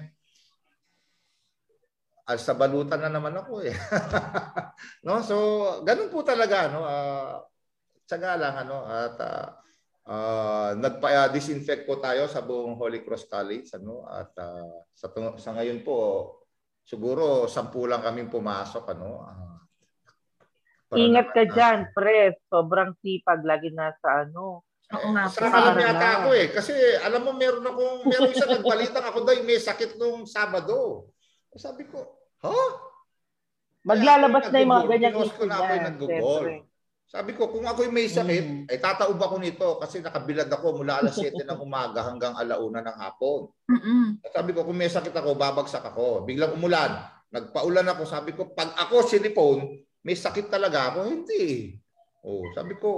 Speaker 1: as sa balutan na naman ako eh. no? So, ganun po talaga. No? Ah, tsaga lang. Ano? At ah, Ah, nagpa-disinfect po tayo sa buong Holy Cross College ano at ah, sa sa ngayon po siguro sampu lang kaming pumasok ano. Para
Speaker 6: Ingat ka dyan, pre. Sobrang sipag. Lagi nasa ano.
Speaker 7: Oo nga
Speaker 1: alam
Speaker 6: Para
Speaker 1: yata ako eh. Kasi alam mo, meron akong, meron isa nagbalitang ako daw may sakit nung Sabado. Sabi ko, ha?
Speaker 6: Maglalabas na yung mga
Speaker 1: Nag-google.
Speaker 6: ganyang
Speaker 1: Pinost ko na ako yung
Speaker 6: syempre.
Speaker 1: Sabi ko, kung ako'y may sakit,
Speaker 6: Mm.
Speaker 1: ay tataob ako nito kasi nakabilad ako mula alas 7 ng umaga hanggang alauna ng hapon.
Speaker 7: Mm-mm.
Speaker 1: Sabi ko, kung may sakit ako, babagsak ako. Biglang umulan. Nagpaulan ako. Sabi ko, pag ako sinipon, may sakit talaga ako. Hindi. Oh, sabi ko,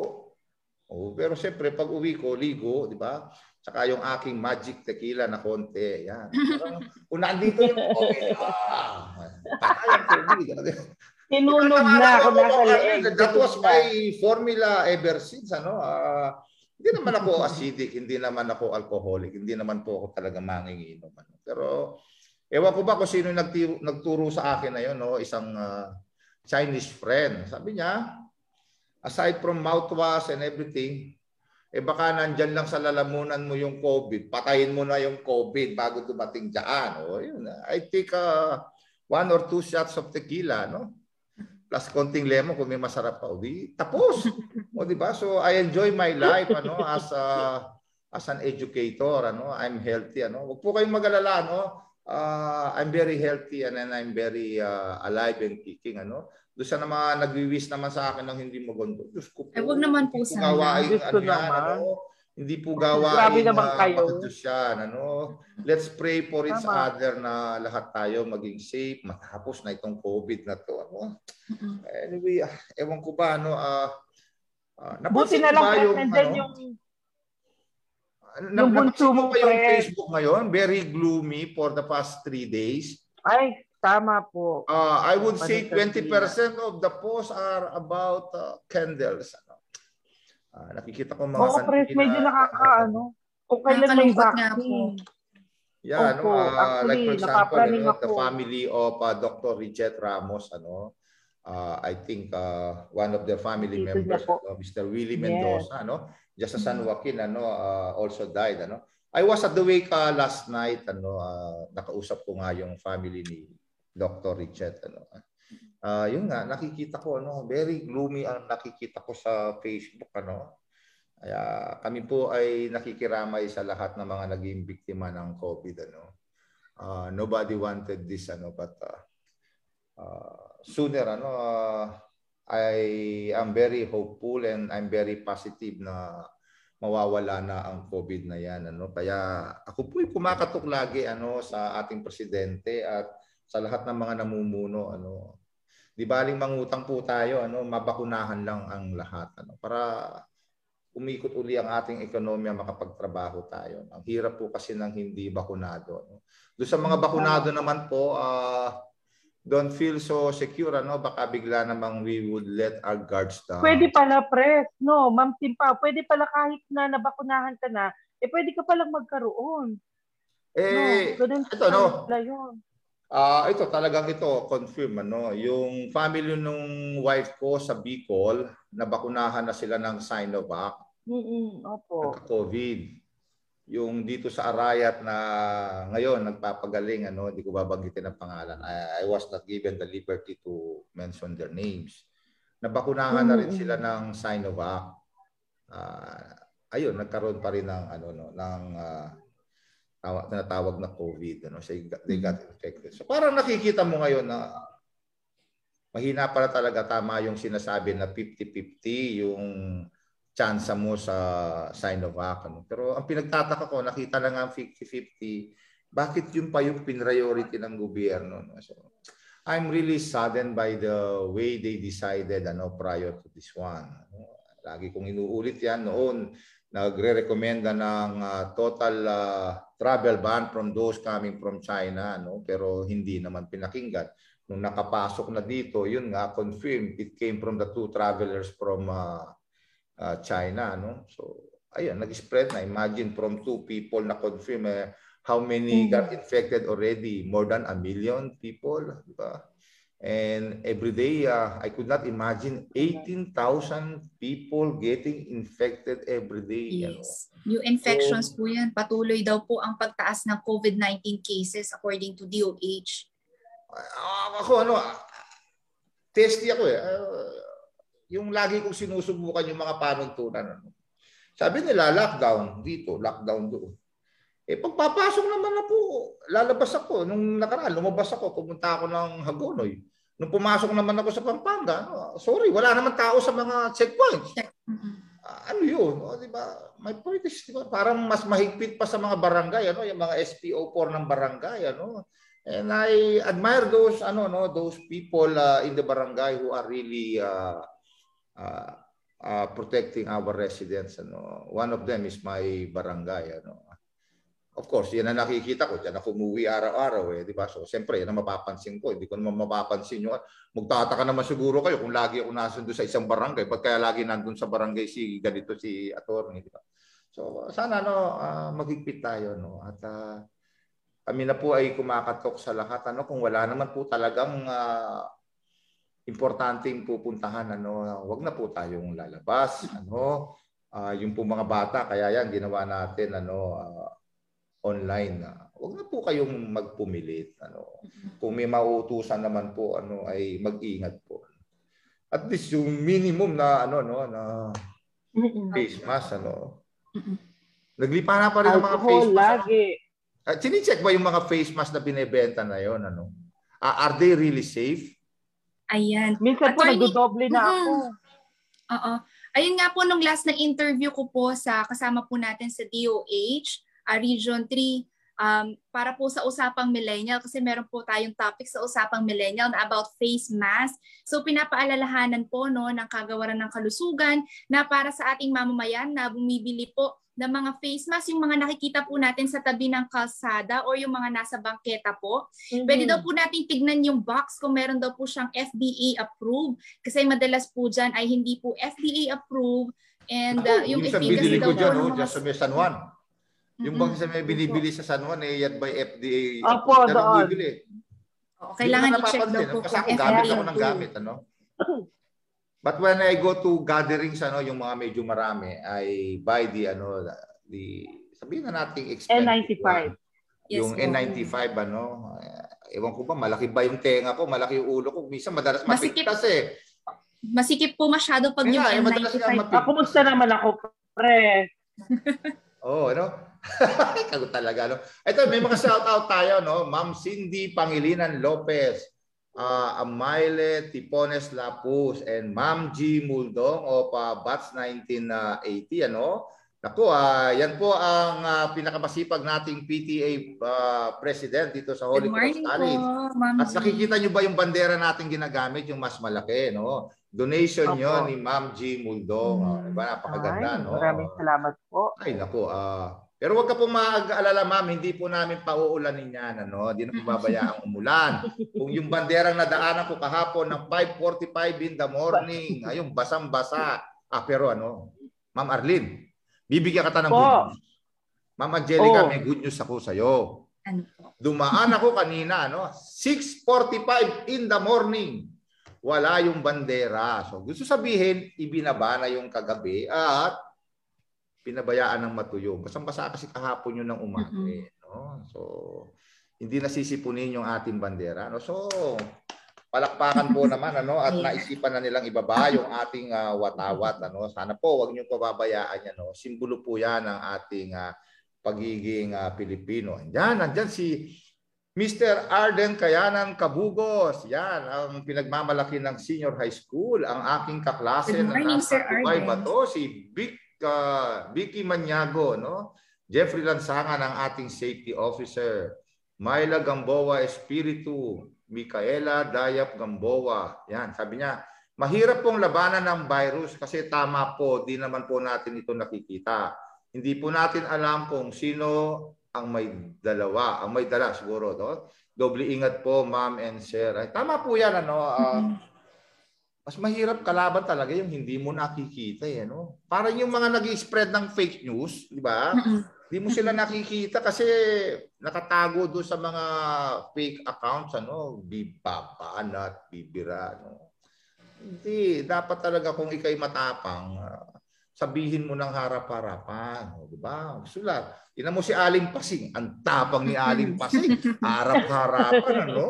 Speaker 1: oh, pero siyempre, pag uwi ko, ligo, di ba? Saka yung aking magic tequila na konti. Yan. Kung nandito yung COVID, ah, patay ang COVID.
Speaker 6: Sinunog na ako nasa leeg.
Speaker 1: That was my formula ever since. Ano, ah, hindi naman ako acidic, hindi naman ako alcoholic, hindi naman po ako talaga manginginom. Ano. Pero ewan ko ba kung sino yung nagtiro, nagturo sa akin na yun, no? isang ah, Chinese friend. Sabi niya, aside from mouthwash and everything, eh baka nandyan lang sa lalamunan mo yung COVID, patayin mo na yung COVID bago dumating dyan. O, yun, I take uh, one or two shots of tequila, no? Plus konting lemon kung may masarap pa. Di, tapos. o, di ba? So, I enjoy my life, ano, as a, as an educator, ano? I'm healthy, ano? Huwag po kayong mag-alala, no? Uh, I'm very healthy and then I'm very uh, alive and kicking, ano? Doon sa mga nagwi-wish naman sa akin ng hindi maganda. Diyos ko po.
Speaker 7: Ay, wag naman po sana.
Speaker 1: gawain,
Speaker 6: Diyos ko
Speaker 1: ano yan,
Speaker 6: naman.
Speaker 1: ano, hindi po gawain
Speaker 6: Grabe naman
Speaker 1: na
Speaker 6: kayo.
Speaker 1: yan. Ano? Let's pray for each
Speaker 6: Tama.
Speaker 1: other na lahat tayo maging safe, matapos na itong COVID na to. Ano? Anyway, ah, ewan ko ba, ano, ah, ah,
Speaker 6: Buti na lang,
Speaker 1: ba yung,
Speaker 6: nandyan
Speaker 1: ano,
Speaker 6: yung yung bunso
Speaker 1: mo ba yung. Facebook ngayon? Very gloomy for the past three days.
Speaker 6: Ay, tama po.
Speaker 1: Uh, I would say
Speaker 6: Panitag
Speaker 1: 20% of the posts are about uh, candles. Ano. Ah, nakikita ko mga
Speaker 6: Oo, Pres, medyo nakakaano. Kung kailan may vaccine.
Speaker 1: Yeah,
Speaker 6: Opo,
Speaker 1: ano, ah, like
Speaker 6: actually,
Speaker 1: for example, ano, the
Speaker 6: ako.
Speaker 1: family of uh, Dr. Richard Ramos, ano, uh, I think uh, one of their family members, ano, Mr. Willie
Speaker 6: Yes.
Speaker 1: Mendoza, ano, just sa San Joaquin, ano, uh, also died, ano. I was at the wake uh, last night, ano, uh, nakausap ko nga yung family ni Dr. Richard, ano. Uh, yun nga, nakikita ko, ano, very gloomy ang nakikita ko sa Facebook, ano. Kaya kami po ay nakikiramay sa lahat ng mga naging biktima ng COVID, ano. Uh, nobody wanted this, ano, but uh, uh, sooner, ano, uh, I am very hopeful and I'm very positive na mawawala na ang COVID na yan. Ano? Kaya ako po ay kumakatok lagi ano, sa ating presidente at sa lahat ng mga namumuno. Ano? Di baling mangutang po tayo, ano, mabakunahan lang ang lahat. Ano? Para umikot uli ang ating ekonomiya, makapagtrabaho tayo. Ang hirap po kasi ng hindi bakunado. Ano? Doon sa mga bakunado naman po, ah, don't feel so secure, ano? Baka bigla namang we would let our guards down.
Speaker 6: Pwede pala, Pres. No, Ma'am Timpa, pwede pala kahit na nabakunahan ka na, eh pwede ka palang magkaroon.
Speaker 1: Eh,
Speaker 6: no, ganun
Speaker 1: ito, no?
Speaker 6: yun.
Speaker 1: Ah, ito talagang ito confirm ano, yung family nung wife ko sa Bicol, nabakunahan na sila ng Sinovac,
Speaker 6: Mm-mm, opo.
Speaker 1: nagka-COVID. Yung dito sa Arayat na ngayon nagpapagaling ano, hindi ko babanggitin ang pangalan. I, I was not given the liberty to mention their names. Nabakunahan na rin sila ng Sinovac. Ah, ayun, nagkaroon pa rin ng ano no, ng ah, tawag tinatawag na COVID ano, so they got infected. So parang nakikita mo ngayon na mahina pala talaga tama yung sinasabi na 50-50 yung chance mo sa Sinovac. Ano. Pero ang pinagtataka ko, nakita na nga 50-50, bakit yun pa yung priority ng gobyerno? No? So, I'm really saddened by the way they decided ano, prior to this one. Ano. Lagi kong inuulit yan noon, nagre-recommenda ng ah, total ah, travel ban from those coming from China, no? pero hindi naman pinakinggan. Nung nakapasok na dito, yun nga, confirmed, it came from the two travelers from ah, uh, China. No? So, ayun, nag-spread na. Imagine from two people na confirm eh, how many got infected already? More than a million people. Di ba? And every day, uh, I could not imagine 18,000 people getting infected every day. ano.
Speaker 7: Yes. New infections po yan. Patuloy daw po ang pagtaas ng COVID-19 cases according to DOH.
Speaker 1: Ah, ako ano, testy ako eh. Yung lagi kong sinusubukan yung mga panuntunan. Ano. Sabi nila, lockdown dito, lockdown doon. Eh, pagpapasok naman na po, lalabas ako. Nung nakaraan, lumabas ako, pumunta ako ng Hagonoy. Nung pumasok naman ako sa Pampanga, ano, sorry, wala naman tao sa mga checkpoints. Ah, ano yun? O, di ba? My point is, di ba? Parang mas mahigpit pa sa mga barangay, ano? Yung mga SPO4 ng barangay, ano? And I admire those, ano, no? Those people uh, in the barangay who are really uh, uh, uh, protecting our residents, ano? One of them is my barangay, ano? Of course, yan ang nakikita ko. Diyan ako umuwi araw-araw eh, di ba? So, siyempre, yan ang mapapansin ko. Hindi ko naman mapapansin yung magtataka naman siguro kayo kung lagi ako nasundo sa isang barangay. Ba't kaya lagi nandun sa barangay si ganito si attorney, di ba? So, sana no, ah, magigpit tayo, no? At ah, kami na po ay kumakatok sa lahat, ano? Kung wala naman po talagang ah, importanteng pupuntahan, ano? Wag na po tayong lalabas, ano? ah, yung po mga bata, kaya yan ginawa natin ano ah, online na. Huwag na po kayong magpumilit ano. Kung may mauutusan naman po ano ay mag-ingat po. At least yung minimum na ano no na
Speaker 6: Mm-mm.
Speaker 1: face mask ano.
Speaker 7: Mm-mm.
Speaker 1: Naglipa na pa rin ang mga face mask.
Speaker 6: lagi.
Speaker 1: At sinicheck ba yung mga face mask na binebenta na yon ano? Ah, are they really safe?
Speaker 7: Ayan.
Speaker 6: Minsan po nagdodoble na ako.
Speaker 7: Oo. Ayun nga po nung last na interview ko po sa kasama po natin sa DOH, ah, Region 3, um, para po sa usapang millennial kasi meron po tayong topic sa usapang millennial na about face mask. So pinapaalalahanan po no ng kagawaran ng kalusugan na para sa ating mamamayan na bumibili po ng mga face mask, yung mga nakikita po natin sa tabi ng kalsada or yung mga nasa bangketa po. Pwede daw po natin tignan yung box kung meron daw po siyang FDA approved kasi madalas po dyan ay hindi po FDA approved and uh, yung
Speaker 1: sa
Speaker 7: efficacy
Speaker 1: binili
Speaker 7: daw
Speaker 1: ko
Speaker 7: po
Speaker 1: dyan,
Speaker 7: ng
Speaker 1: oh,
Speaker 7: mga...
Speaker 1: sa may San Juan. Yung
Speaker 7: Mm-mm.
Speaker 1: bang sa may binibili sa San Juan, eh, yan by FDA.
Speaker 6: Opo, doon.
Speaker 1: bibili.
Speaker 7: Oo, kailangan i-check daw po
Speaker 1: Kasi ako gamit ako ng gamit. Ano? But when I go to gatherings, ano, yung mga medyo marami, I buy the, ano, the, sabihin na natin expensive.
Speaker 6: N95.
Speaker 1: one.
Speaker 7: Yes
Speaker 1: yung
Speaker 7: po.
Speaker 1: N95, ano, eh, ewan ko ba, malaki ba yung tenga ko, malaki yung ulo ko. Minsan madalas
Speaker 7: Masikip.
Speaker 1: mapigtas eh.
Speaker 7: Masikip po masyado pag
Speaker 1: Kaya
Speaker 7: yung
Speaker 1: nga, eh, madalas nga
Speaker 7: N95.
Speaker 1: mapigtas.
Speaker 6: Ah, kumusta naman ako, pre?
Speaker 1: Oh, ano? Kagot talaga, no? Ito, may mga shout-out tayo, no? Ma'am Cindy Pangilinan Lopez, uh, Amayle Tipones Lapus, and Ma'am G. Muldong of uh, Bats 1980, ano? Naku, ah, yan po ang ah, pinakamasipag nating PTA ah, President dito sa Holy Cross College. At nakikita nyo ba yung bandera natin ginagamit, yung mas malaki, no? Donation
Speaker 6: Opo.
Speaker 1: yon ni Ma'am G. Muldong.
Speaker 7: Mm.
Speaker 1: Oh, diba? Napakaganda,
Speaker 6: Ay,
Speaker 1: no?
Speaker 6: maraming salamat po.
Speaker 1: Ay, naku. ah pero wag ka pong mag-alala, ma'am. Hindi po namin pauulanin yan. Ano? Hindi na po babayaang umulan. Kung yung banderang nadaanan ko kahapon ng 5.45 in the morning, ayun, basang-basa. Ah, pero ano, Ma'am Arlene, bibigyan ka ta ng
Speaker 6: Po.
Speaker 1: good news. Ma'am Angelica,
Speaker 6: Oh.
Speaker 1: may good news ako sa'yo.
Speaker 7: Ano po?
Speaker 1: Dumaan ako kanina, no? 6.45 in the morning. Wala yung bandera. So gusto sabihin, ibinaba na yung kagabi at pinabayaan ng matuyo. Basang-basa kasi kahapon yun ng umaga.
Speaker 7: Mm-mm.
Speaker 1: eh, no? So, hindi nasisipunin yung ating bandera. No? So, palakpakan po naman ano at naisipan na nilang ibaba yung ating ah, watawat ano sana po wag niyo pababayaan yan no simbolo po yan ng ating ah, pagiging ah, Pilipino yan nandiyan si Mr. Arden Kayanan Kabugos yan ang pinagmamalaki ng senior high school ang aking kaklase
Speaker 7: Good
Speaker 1: na
Speaker 7: morning,
Speaker 1: nasa
Speaker 7: Sir
Speaker 1: Dubai ba to si Vic ah, Vicky Maniago no Jeffrey Lansangan ang ating safety officer Myla Gamboa Espiritu Micaela Dayap Gamboa. Yan, sabi niya, mahirap pong labanan ng virus kasi tama po, di naman po natin ito nakikita. Hindi po natin alam kung sino ang may dalawa, ang may dala siguro. No? Doble ingat po, ma'am and sir. Ay, tama po yan. Ano?
Speaker 7: Mm-mm.
Speaker 1: Mas mahirap kalaban talaga yung hindi mo nakikita. Eh, no? Parang yung mga nag spread ng fake news, di ba? Hindi mo sila nakikita kasi nakatago doon sa mga fake accounts ano, bibabanat, bibira no. Hindi, dapat talaga kung ikay matapang, ah, sabihin mo ng harap-harapan, o, di ba? Sulat. Ina mo si Aling Pasing, ang tapang ni Aling Pasing, harap-harapan ano.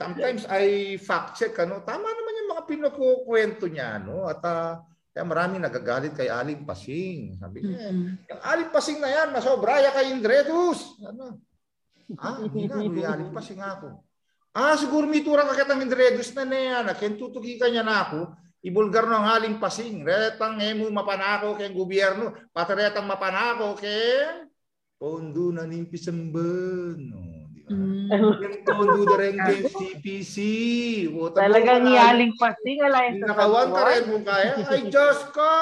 Speaker 1: Sometimes I fact check ano, tama naman yung mga pinakukwento niya no at ah, kaya marami nagagalit kay Aling Pasing. Sabi niya,
Speaker 7: Mm-mm.
Speaker 1: yung aling pasing na yan, masobraya kay Indredus. Ano? Ah, hindi na, may aling pasing ako. Ah, siguro may turang kakit ng Indredus na na yan. Kentutuki ka niya na ako. Ibulgar ng aling pasing. Retang emu mapanako kay gobyerno. Pataretang mapanako kay pondo na nimpisamban. No?
Speaker 7: Mm.
Speaker 1: Yung pondo na rin kay CPC. Puta mo,
Speaker 6: Talagang pasing alliance sa
Speaker 1: Nakawan ka rin mo kaya. Ay, Diyos ko!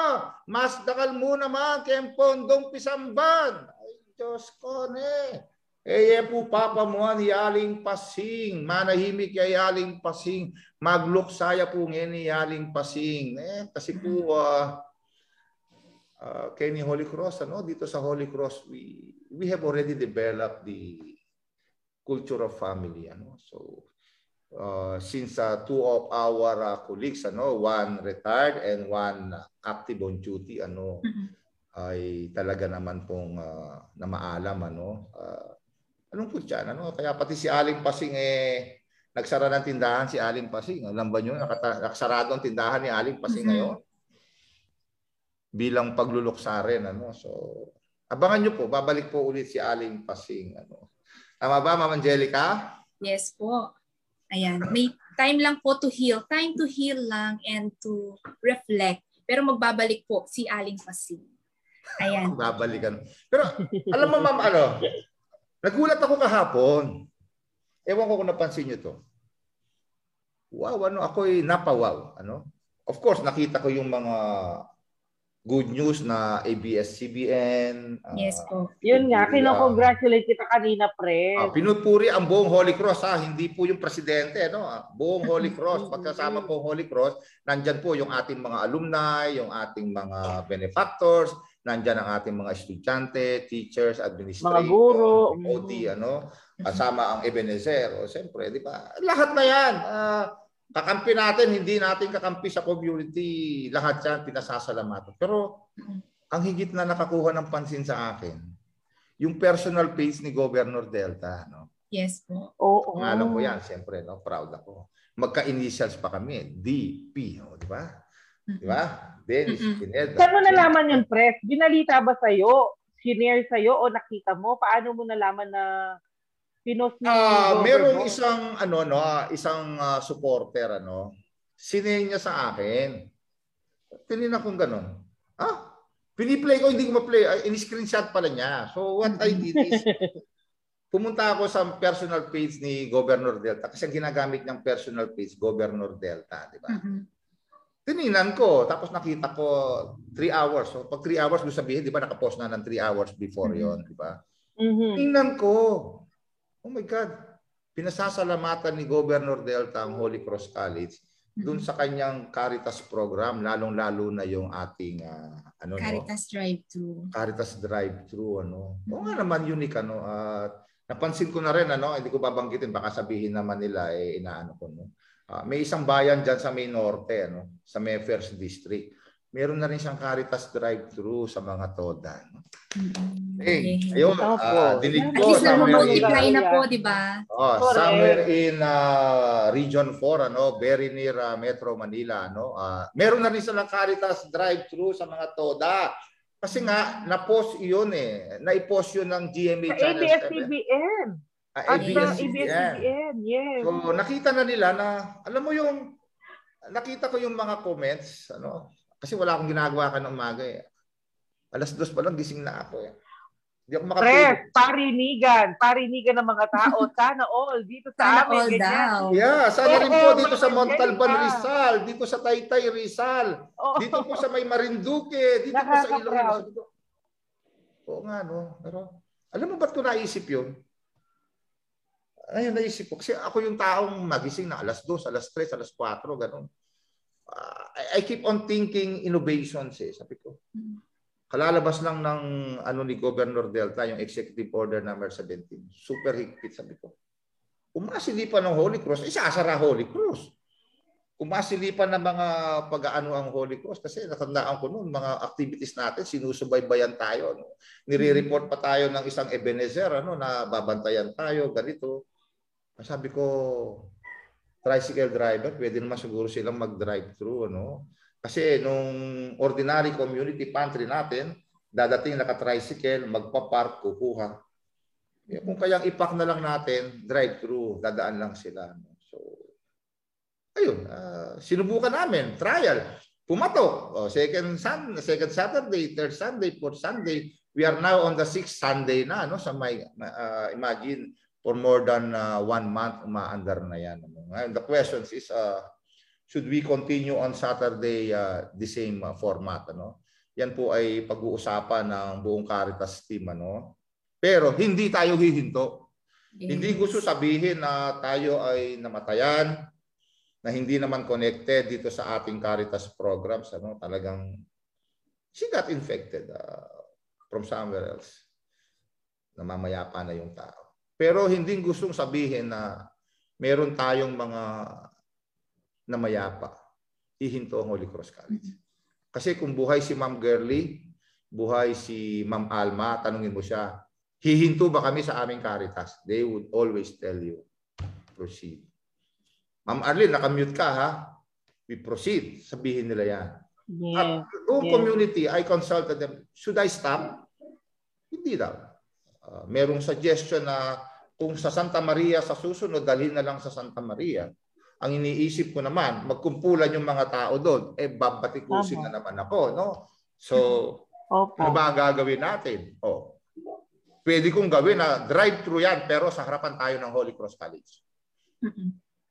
Speaker 1: Mas dakal mo naman kay pondong pisamban. Ay, Diyos ko, ne. Eh, po papa mo ni Aling Pasing. Manahimik kay Aling Pasing. Magluksaya po ngayon ni Aling Pasing. Eh, kasi po, ah, ah, kay ni Holy Cross, ano, dito sa Holy Cross, we, we have already developed the culture of family. Ano? So, uh, since uh, two of our uh, colleagues ano one retired and one active on duty ano
Speaker 7: Mhm.
Speaker 1: ay talaga naman pong uh, na maalam ano uh, anong po dyan ano kaya pati si Aling Pasing eh nagsara ng tindahan si Aling Pasing alam ba niyo nakata- nakasarado ang tindahan ni Aling Pasing
Speaker 7: Mhm.
Speaker 1: ngayon bilang pagluluksa rin ano so abangan niyo po babalik po ulit si Aling Pasing ano tama ba Ma'am Angelica
Speaker 7: Yes po. Ayan. May time lang po to heal. Time to heal lang and to reflect. Pero magbabalik po si Aling Pasing. Ayan.
Speaker 1: babalikan. Pero alam mo ma'am, ano, nagulat ako kahapon. Ewan ko kung napansin niyo to. Wow, ano, ako'y napawaw. Ano? Of course, nakita ko yung mga good news na ABS-CBN. ah,
Speaker 7: Yes po.
Speaker 6: Yun nga, kinocongratulate kita kanina, pre.
Speaker 1: ah, pinupuri ang buong Holy Cross ha, hindi po yung presidente no. Ah, Buong Holy Cross, pagkasama po Holy Cross, nandyan po yung ating mga alumni, yung ating mga benefactors, nandyan ang ating mga estudyante, teachers, administrators,
Speaker 6: Mga guro.
Speaker 1: OT, ano, kasama ang Ebenezer. O siyempre, di ba? Lahat na yan. Ah, kakampi natin, hindi natin kakampi sa community. Lahat yan, pinasasalamatan. Pero, ang higit na nakakuha ng pansin sa akin, yung personal page ni Governor Delta, no?
Speaker 7: Yes po.
Speaker 6: Oo.
Speaker 1: Pangalan ko yan, siyempre, no? Proud ako. Magka-initials pa kami, DP, no? di ba? Di ba? Dennis
Speaker 7: Mm-mm.
Speaker 1: Pineda.
Speaker 6: Saan mo nalaman yun, Pres? Binalita ba sa'yo? Sinare sa'yo o nakita mo? Paano mo nalaman na pinost ni
Speaker 1: Ah,
Speaker 6: Governor?
Speaker 1: merong isang ano no, ah, isang ah, supporter ano. Sinend niya sa akin. Tinina kong ganun. Ah, piniplay ko, hindi ko ma-play. Ay, in-screenshot pala niya. So what I did is, pumunta ako sa personal page ni Governor Delta kasi ang ginagamit niyang personal page, Governor Delta, di ba?
Speaker 7: Mhm.
Speaker 1: Tininan ko, tapos nakita ko 3 hours. So pag 3 hours, gusto sabihin, di ba, nakapost na ng 3 hours before
Speaker 7: Mhm.
Speaker 1: yon di ba?
Speaker 6: Mhm.
Speaker 1: Tingnan ko. Oh my God. Pinasasalamatan ni Governor Delta ang Holy Cross College doon sa kanyang Caritas program, lalong-lalo na yung ating ah, ano no,
Speaker 7: Caritas Drive-Thru.
Speaker 1: Caritas drive-thru ano. Oo nga naman unique ano. At napansin ko na rin ano, hindi ko babanggitin baka sabihin naman nila eh inaano ko no. Ah, may isang bayan diyan sa May Norte ano, sa May First District. Meron na rin siyang Caritas drive-thru sa mga toda. No?
Speaker 7: Mhm.
Speaker 1: Eh,
Speaker 7: Okay.
Speaker 1: ayun, ah, dinig
Speaker 7: At
Speaker 1: ko
Speaker 7: least
Speaker 1: sa
Speaker 6: naman
Speaker 7: na-multiply
Speaker 6: Maria.
Speaker 7: na po, di ba?
Speaker 1: Oh, somewhere in uh, Region 4 ano, very near uh, Metro Manila ano. Uh, meron na rin silang Caritas drive-thru sa mga toda. Kasi nga na-post 'yun eh. Na-post 'yun ng GMA
Speaker 6: Sa
Speaker 1: Channel 7.
Speaker 6: ABS-CBN.
Speaker 1: Ah,
Speaker 6: At sa
Speaker 1: ABS-CBN.
Speaker 6: ABS-CBN, yes.
Speaker 1: So nakita na nila na alam mo yung nakita ko yung mga comments ano kasi wala akong ginagawa ka ng umaga eh. Alas dos pa lang gising na ako eh. Hindi ako makatulog.
Speaker 6: Pres, parinigan. Parinigan ng mga tao. Sana all. Dito
Speaker 7: Sana
Speaker 6: sa amin.
Speaker 7: all
Speaker 6: ganyan.
Speaker 1: Yeah, sana rin po dito sa Montalban. Rizal, dito sa Taytay Rizal,
Speaker 6: Oo.
Speaker 1: dito po sa May Marinduque, dito po sa. Iloilo. Oo nga, no? Pero, alam mo ba't ko naisip yun? Ayun, naisip ko. Kasi ako yung taong magising na alas 2, alas 3, alas 4, ganun. Ah, I, I keep on thinking innovations eh, sabi ko. Kalalabas lang ng ano ni Governor Delta, yung Executive Order number 17. Super higpit, sabi ko. Umasilipan ng Holy Cross, isasara Holy Cross. Umasilipan ng mga pag-aano ang Holy Cross kasi natandaan ko noon, mga activities natin, sinusubaybayan tayo. No? Nire-report pa tayo ng isang Ebenezer ano, na babantayan tayo, ganito. Sabi ko, tricycle driver, pwede naman siguro silang mag-drive-thru. Ano? Kasi nung ordinary community pantry natin, dadating naka-tricycle, magpa-park, kukuha. Eh, Kung kayang ipak na lang natin, drive-thru, dadaan lang sila. no? So, ayun, ah, sinubukan namin, trial. Pumatok. Oh, second sun, second Saturday, third Sunday, fourth Sunday. We are now on the sixth Sunday na, no? Sa may, ah, imagine, for more than ah, one month, umaandar na yan. Ano? Ngayon, the question is, uh, should we continue on Saturday uh, the same uh, format ano? Yan po ay pag-uusapan ng buong Caritas team ano? Pero hindi tayo hihinto. Hindi gusto sabihin na tayo ay namatayan na hindi naman connected dito sa ating Caritas programs ano? Talagang she got infected uh, from somewhere else. Namamaya pa na yung tao. Pero hindi gustong sabihin na meron tayong mga namayapa, hihinto ang Holy Cross College. Kasi kung buhay si Ma'am Girly, buhay si Ma'am Alma, tanungin mo siya, hihinto ba kami sa aming Caritas? They would always tell you, proceed. Ma'am Arlene, nakamute ka ha? We proceed. Sabihin nila yan.
Speaker 6: Yes.
Speaker 1: At
Speaker 6: yes.
Speaker 1: community, I consulted them, should I stop? Hindi daw. Uh, merong suggestion na kung sa Santa Maria sa susunod, dalhin na lang sa Santa Maria. Ang iniisip ko naman, magkumpulan yung mga tao doon, eh babatikusin
Speaker 6: Tama.
Speaker 1: na naman ako, no? So,
Speaker 6: Opo.
Speaker 1: ano ba ang gagawin natin? Oh. Pwede kong gawin na drive-thru yan, pero sa harapan tayo ng Holy Cross College.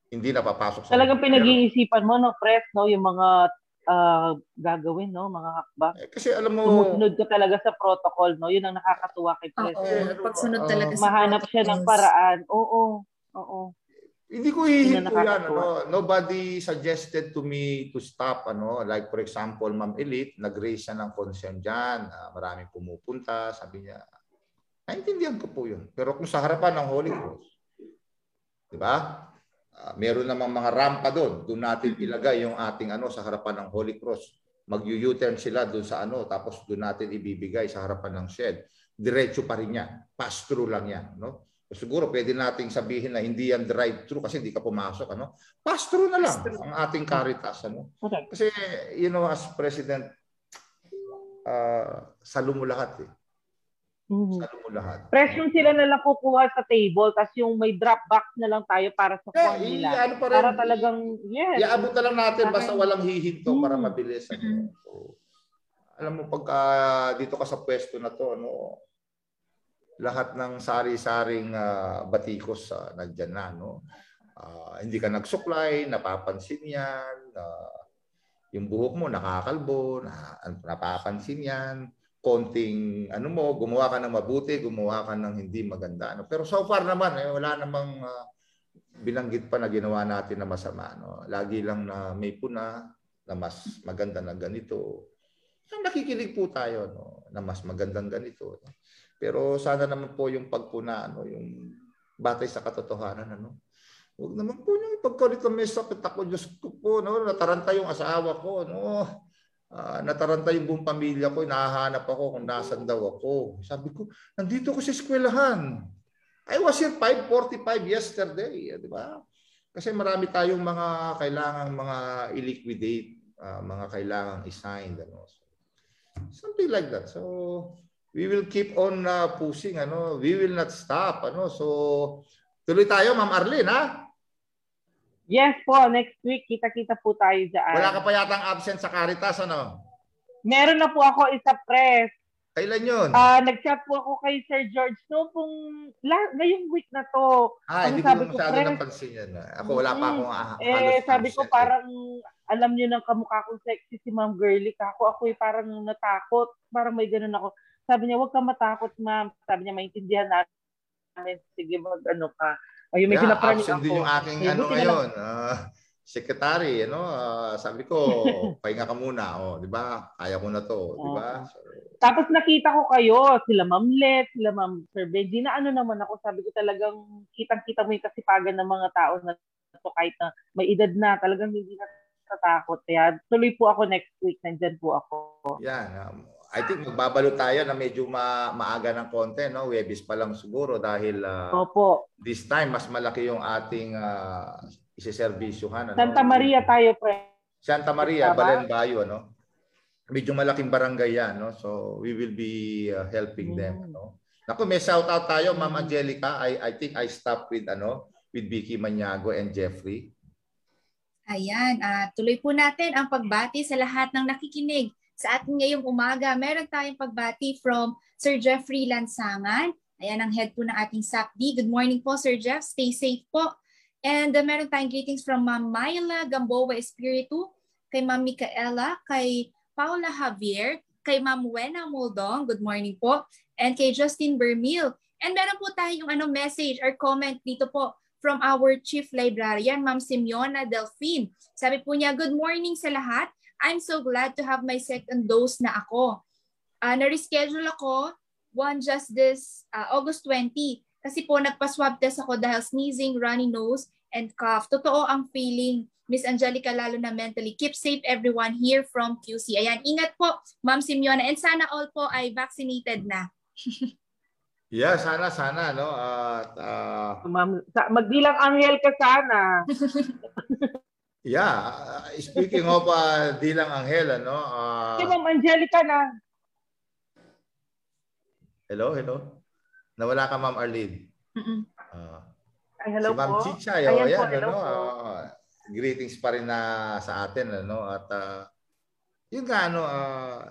Speaker 1: Hindi na papasok sa
Speaker 6: Talagang pinag-iisipan mo, no, Pres, no, yung mga ah, gagawin, no, mga hakbang.
Speaker 1: Eh, Kasi alam mo,
Speaker 6: Sumusunod ka talaga sa protocol, no? Yun ang nakakatuwa kay Pres.
Speaker 7: Oo, pagsunod
Speaker 1: ba,
Speaker 7: talaga
Speaker 1: ah,
Speaker 7: sa
Speaker 6: Mahanap siya ng paraan. Oo. Oo.
Speaker 1: Hindi ko
Speaker 6: nakakatuwa.
Speaker 1: Ano? Nobody suggested to me to stop. Ano? Like for example, Ma'am Elite, nag-raise siya ng concern dyan. Ah, maraming pumupunta. Sabi niya, naintindihan ko po yun. Pero kung sa harapan ng Holy Cross, di ba? Ah, meron namang mga rampa doon. Doon natin ilagay yung ating ano sa harapan ng Holy Cross. Mag-U-turn sila doon sa ano, tapos doon natin ibibigay sa harapan ng shed. Diretso pa rin yan. Pass-through lang yan. No? Siguro pwede nating sabihin na hindi yan drive-through kasi hindi ka pumasok. Ano? Pass-through na lang
Speaker 7: Pass-through.
Speaker 1: ang ating Caritas. Ano?
Speaker 6: Okay.
Speaker 1: Kasi, you know, as President, uh, salo mo lahat eh.
Speaker 6: Mhm.
Speaker 1: Salo mo lahat.
Speaker 6: Pres, yung sila na lang kukuha sa table, tapos yung may drop box na lang tayo para sa form nila.
Speaker 1: ano pa rin,
Speaker 6: Para talagang, yes.
Speaker 1: Iaabot na lang natin basta walang hihinto para
Speaker 6: Hmm.
Speaker 1: mabilis. Ano?
Speaker 7: Mm-mm.
Speaker 1: So, alam mo, pagka dito ka sa pwesto na to, ano, lahat ng sari-saring ah, batikos uh, nandyan na. No? Ah, hindi ka nagsuklay, napapansin yan. Ah, yung buhok mo nakakalbo, na, napapansin yan. Konting ano mo, gumawa ka ng mabuti, gumawa ka ng hindi maganda. Ano? Pero so far naman, eh, wala namang ah, binanggit pa na ginawa natin na masama. No? Lagi lang na may puna na mas maganda na ganito. So, nakikinig po tayo no? na mas magandang ganito. No? Pero sana naman po yung pagpuna, ano, yung batay sa katotohanan. Ano? Huwag naman po yung na may sakit ako. Diyos ko po, no? nataranta yung asawa ko. No? Ah, nataranta yung buong pamilya ko. Nahahanap ako kung nasan daw ako. Sabi ko, nandito ko sa eskwelahan. I was here 5.45 yesterday, eh, di ba? Kasi marami tayong mga kailangang mga i-liquidate, ah, mga kailangang i-sign. Ano? So, something like that. So, we will keep on uh, pushing. Ano? We will not stop. Ano? So, tuloy tayo, Ma'am Arlene, ha?
Speaker 6: Yes po, next week, kita-kita po tayo dyan.
Speaker 1: Wala ka pa yatang absent sa Caritas, ano?
Speaker 6: Meron na po ako isa press.
Speaker 1: Kailan yun?
Speaker 6: Ah, nag-chat po ako kay Sir George no kung la- ngayong week na to.
Speaker 1: ah, hindi ko
Speaker 6: sabi ko,
Speaker 1: masyado
Speaker 6: Pres?
Speaker 1: napansin yan. Ako, wala pa akong ah,
Speaker 6: Eh,
Speaker 1: halos
Speaker 6: sabi ko
Speaker 1: eh.
Speaker 6: parang alam niyo ng kamukha kong sexy si Ma'am Girly kako. Ako ay parang natakot. Parang may ganun ako. Sabi niya, huwag ka matakot, ma'am. Sabi niya, maintindihan natin. Sige, mag ano ka. Ayun, may
Speaker 1: Yeah, absent
Speaker 6: ako.
Speaker 1: din yung aking
Speaker 6: Ayun,
Speaker 1: ano ngayon. ah, secretary, ano, ah, sabi ko, pahinga ka muna, oh, 'di ba? Kaya ko na 'to, 'di ba? So,
Speaker 6: Tapos nakita ko kayo, sila Ma'am Let, sila Ma'am Sir Benji, na ano naman ako, sabi ko talagang kitang-kita mo yung kasipagan ng mga tao na to kahit na may edad na, talagang hindi na natatakot. Kaya tuloy po ako next week, nandyan po ako.
Speaker 1: yan. um, I think magbabalo tayo na medyo ma- maaga ng konti, no? Webis pa lang siguro dahil ah,
Speaker 6: Opo.
Speaker 1: this time mas malaki yung ating uh, isiservisyohan. Ano?
Speaker 6: Santa Maria tayo, pre.
Speaker 1: Santa Maria,
Speaker 6: Tama.
Speaker 1: Balen Bayo, ano? Medyo malaking barangay yan, no? So we will be uh, helping them,
Speaker 6: Mm.
Speaker 1: ano? Naku, may shout out tayo, Ma'am Angelica. I I think I stopped with ano, with Vicky Maniago and Jeffrey.
Speaker 7: Ayan, ah, tuloy po natin ang pagbati sa lahat ng nakikinig sa ating ngayong umaga. Meron tayong pagbati from Sir Jeffrey Lansangan. Ayan ang head po ng ating SAPD. Good morning po, Sir Jeff. Stay safe po. And uh, meron tayong greetings from Ma'am Myla Gamboa Espiritu, kay Ma'am Micaela, kay Paula Javier, kay Ma'am Wena Moldong. Good morning po. And kay Justin Bermil. And meron po tayong ano, message or comment dito po from our Chief Librarian, Ma'am Simeona Delphine. Sabi po niya, good morning sa lahat. I'm so glad to have my second dose na ako. Uh, na-reschedule ako one just this uh, August 20 kasi po nagpa-swab test ako dahil sneezing, runny nose, and cough. Totoo ang feeling, Miss Angelica, lalo na mentally. Keep safe everyone here from QC. Ayan, ingat po, Ma'am Simeona. And sana all po ay vaccinated na.
Speaker 1: Yeah, sana, sana, no? At, ah,
Speaker 6: Ma'am, sa- magbilang anghel ka sana.
Speaker 1: yeah, ah, speaking of uh, Dilang Angel, ano? ah,
Speaker 6: Si Ma'am Angelica na.
Speaker 1: hello, hello. Nawala ka, Ma'am Arlene.
Speaker 7: Mm-mm.
Speaker 1: Ah,
Speaker 6: Ay, hello
Speaker 1: si Ma'am
Speaker 6: po.
Speaker 1: Chichay,
Speaker 6: Ayan
Speaker 1: oh,
Speaker 6: po,
Speaker 1: yan,
Speaker 6: hello
Speaker 1: ano?
Speaker 6: po.
Speaker 1: ah, greetings pa rin na sa atin, ano? At ah, yun nga, ano, ah,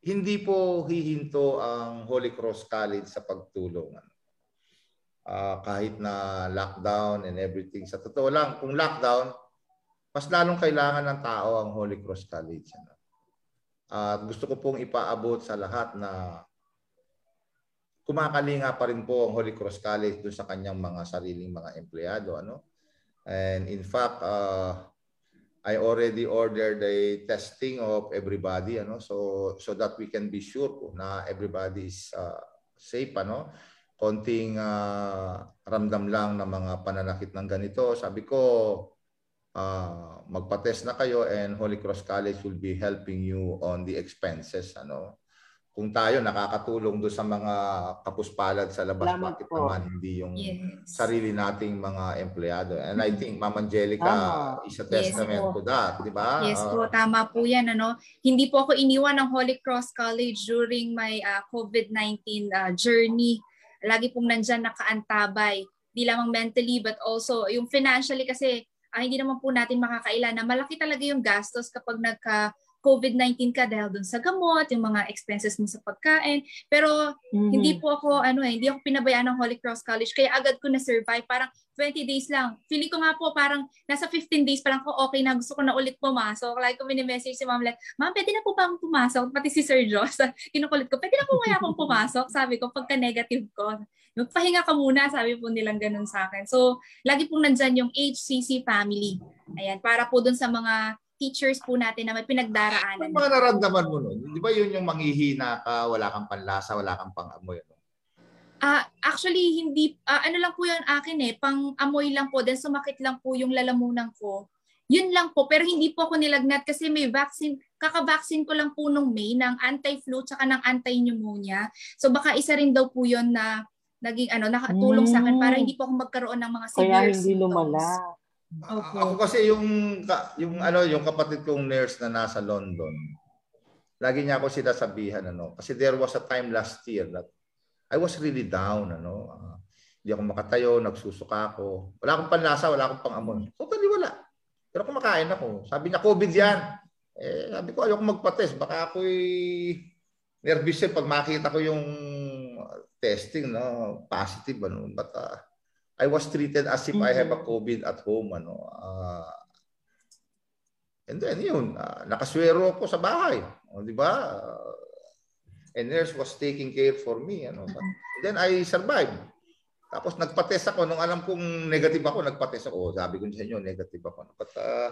Speaker 1: hindi po hihinto ang Holy Cross College sa pagtulong. Ano? Ah, kahit na lockdown and everything. Sa totoo lang, kung lockdown, mas lalong kailangan ng tao ang Holy Cross College. Ano? At gusto ko pong ipaabot sa lahat na kumakalinga pa rin po ang Holy Cross College doon sa kanyang mga sariling mga empleyado. Ano? And in fact, uh, I already ordered a testing of everybody ano so so that we can be sure po na everybody is uh, safe ano konting uh, ramdam lang ng mga pananakit ng ganito sabi ko uh, magpa-test na kayo and Holy Cross College will be helping you on the expenses ano kung tayo nakakatulong do sa mga kapuspalad sa labas
Speaker 6: Salamat
Speaker 1: bakit
Speaker 6: po.
Speaker 1: naman hindi yung
Speaker 7: Yes.
Speaker 1: sarili nating mga empleyado. And I think Ma'am Angelica
Speaker 6: Tama.
Speaker 1: is a
Speaker 7: Yes
Speaker 1: testament
Speaker 7: po.
Speaker 1: to that, di ba?
Speaker 7: Yes
Speaker 1: Ah,
Speaker 7: po, tama po yan. Ano? Hindi po ako iniwan ng Holy Cross College during my ah, COVID-19 ah, journey. Lagi pong nandyan nakaantabay. Di lamang mentally but also yung financially kasi ah, hindi naman po natin makakailan na malaki talaga yung gastos kapag nagka COVID-19 ka dahil dun sa gamot, yung mga expenses mo sa pagkain. Pero
Speaker 6: Mhm.
Speaker 7: hindi po ako ano eh, hindi ako pinabayaan ng Holy Cross College kaya agad ko na survive parang 20 days lang. Feeling ko nga po parang nasa 15 days parang ko okay na gusto ko na ulit pumasok. Like ko mini-message si Ma'am like, "Ma'am, pwede na po ba akong pumasok?" Pati si Sir Joss, kinukulit ko, "Pwede na po kaya akong pumasok?" Sabi ko pagka negative ko. Magpahinga ka muna, sabi po nilang ganun sa akin. So, lagi pong nandyan yung HCC family. Ayan, para po dun sa mga teachers po natin na may pinagdaraanan.
Speaker 1: Ano mga naramdaman mo nun? Di ba yun yung manghihina ka, wala kang panlasa, wala kang pang-amoy?
Speaker 7: Ah, actually hindi ah, ano lang po 'yung akin eh, pang amoy lang po, then sumakit lang po 'yung lalamunan ko. Yun lang po, pero hindi po ako nilagnat kasi may vaccine, kaka-vaccine ko lang po nung May ng anti-flu tsaka ng anti-pneumonia. So baka isa rin daw po 'yon na naging ano, nakatulong sa akin para
Speaker 6: Mm.
Speaker 7: hindi po ako magkaroon ng mga
Speaker 6: Kaya
Speaker 7: severe
Speaker 6: hindi
Speaker 7: symptoms.
Speaker 6: lumala.
Speaker 7: Opo.
Speaker 1: Ako kasi yung yung ano yung kapatid kong nurse na nasa London. Lagi niya ako sinasabihan ano kasi there was a time last year that I was really down ano. Ah, hindi ako makatayo, nagsusuka ako. Wala akong panlasa, wala akong pang-amoy. Totally wala. Pero kumakain ako. Sabi niya COVID yan. Eh, sabi ko ayoko magpa-test baka ako'y nervous eh pag makita ko yung testing no positive ano but ah, I was treated as if I have a COVID at home. Ano. Ah, and then yun, ah, nakaswero ako sa bahay. O, di ba? Ah, and nurse was taking care for me. Ano. But, then I survived. Tapos nagpa-test ako. Nung alam kong negative ako, nagpa-test ako. Sabi ko sa inyo, negative ako. But ah,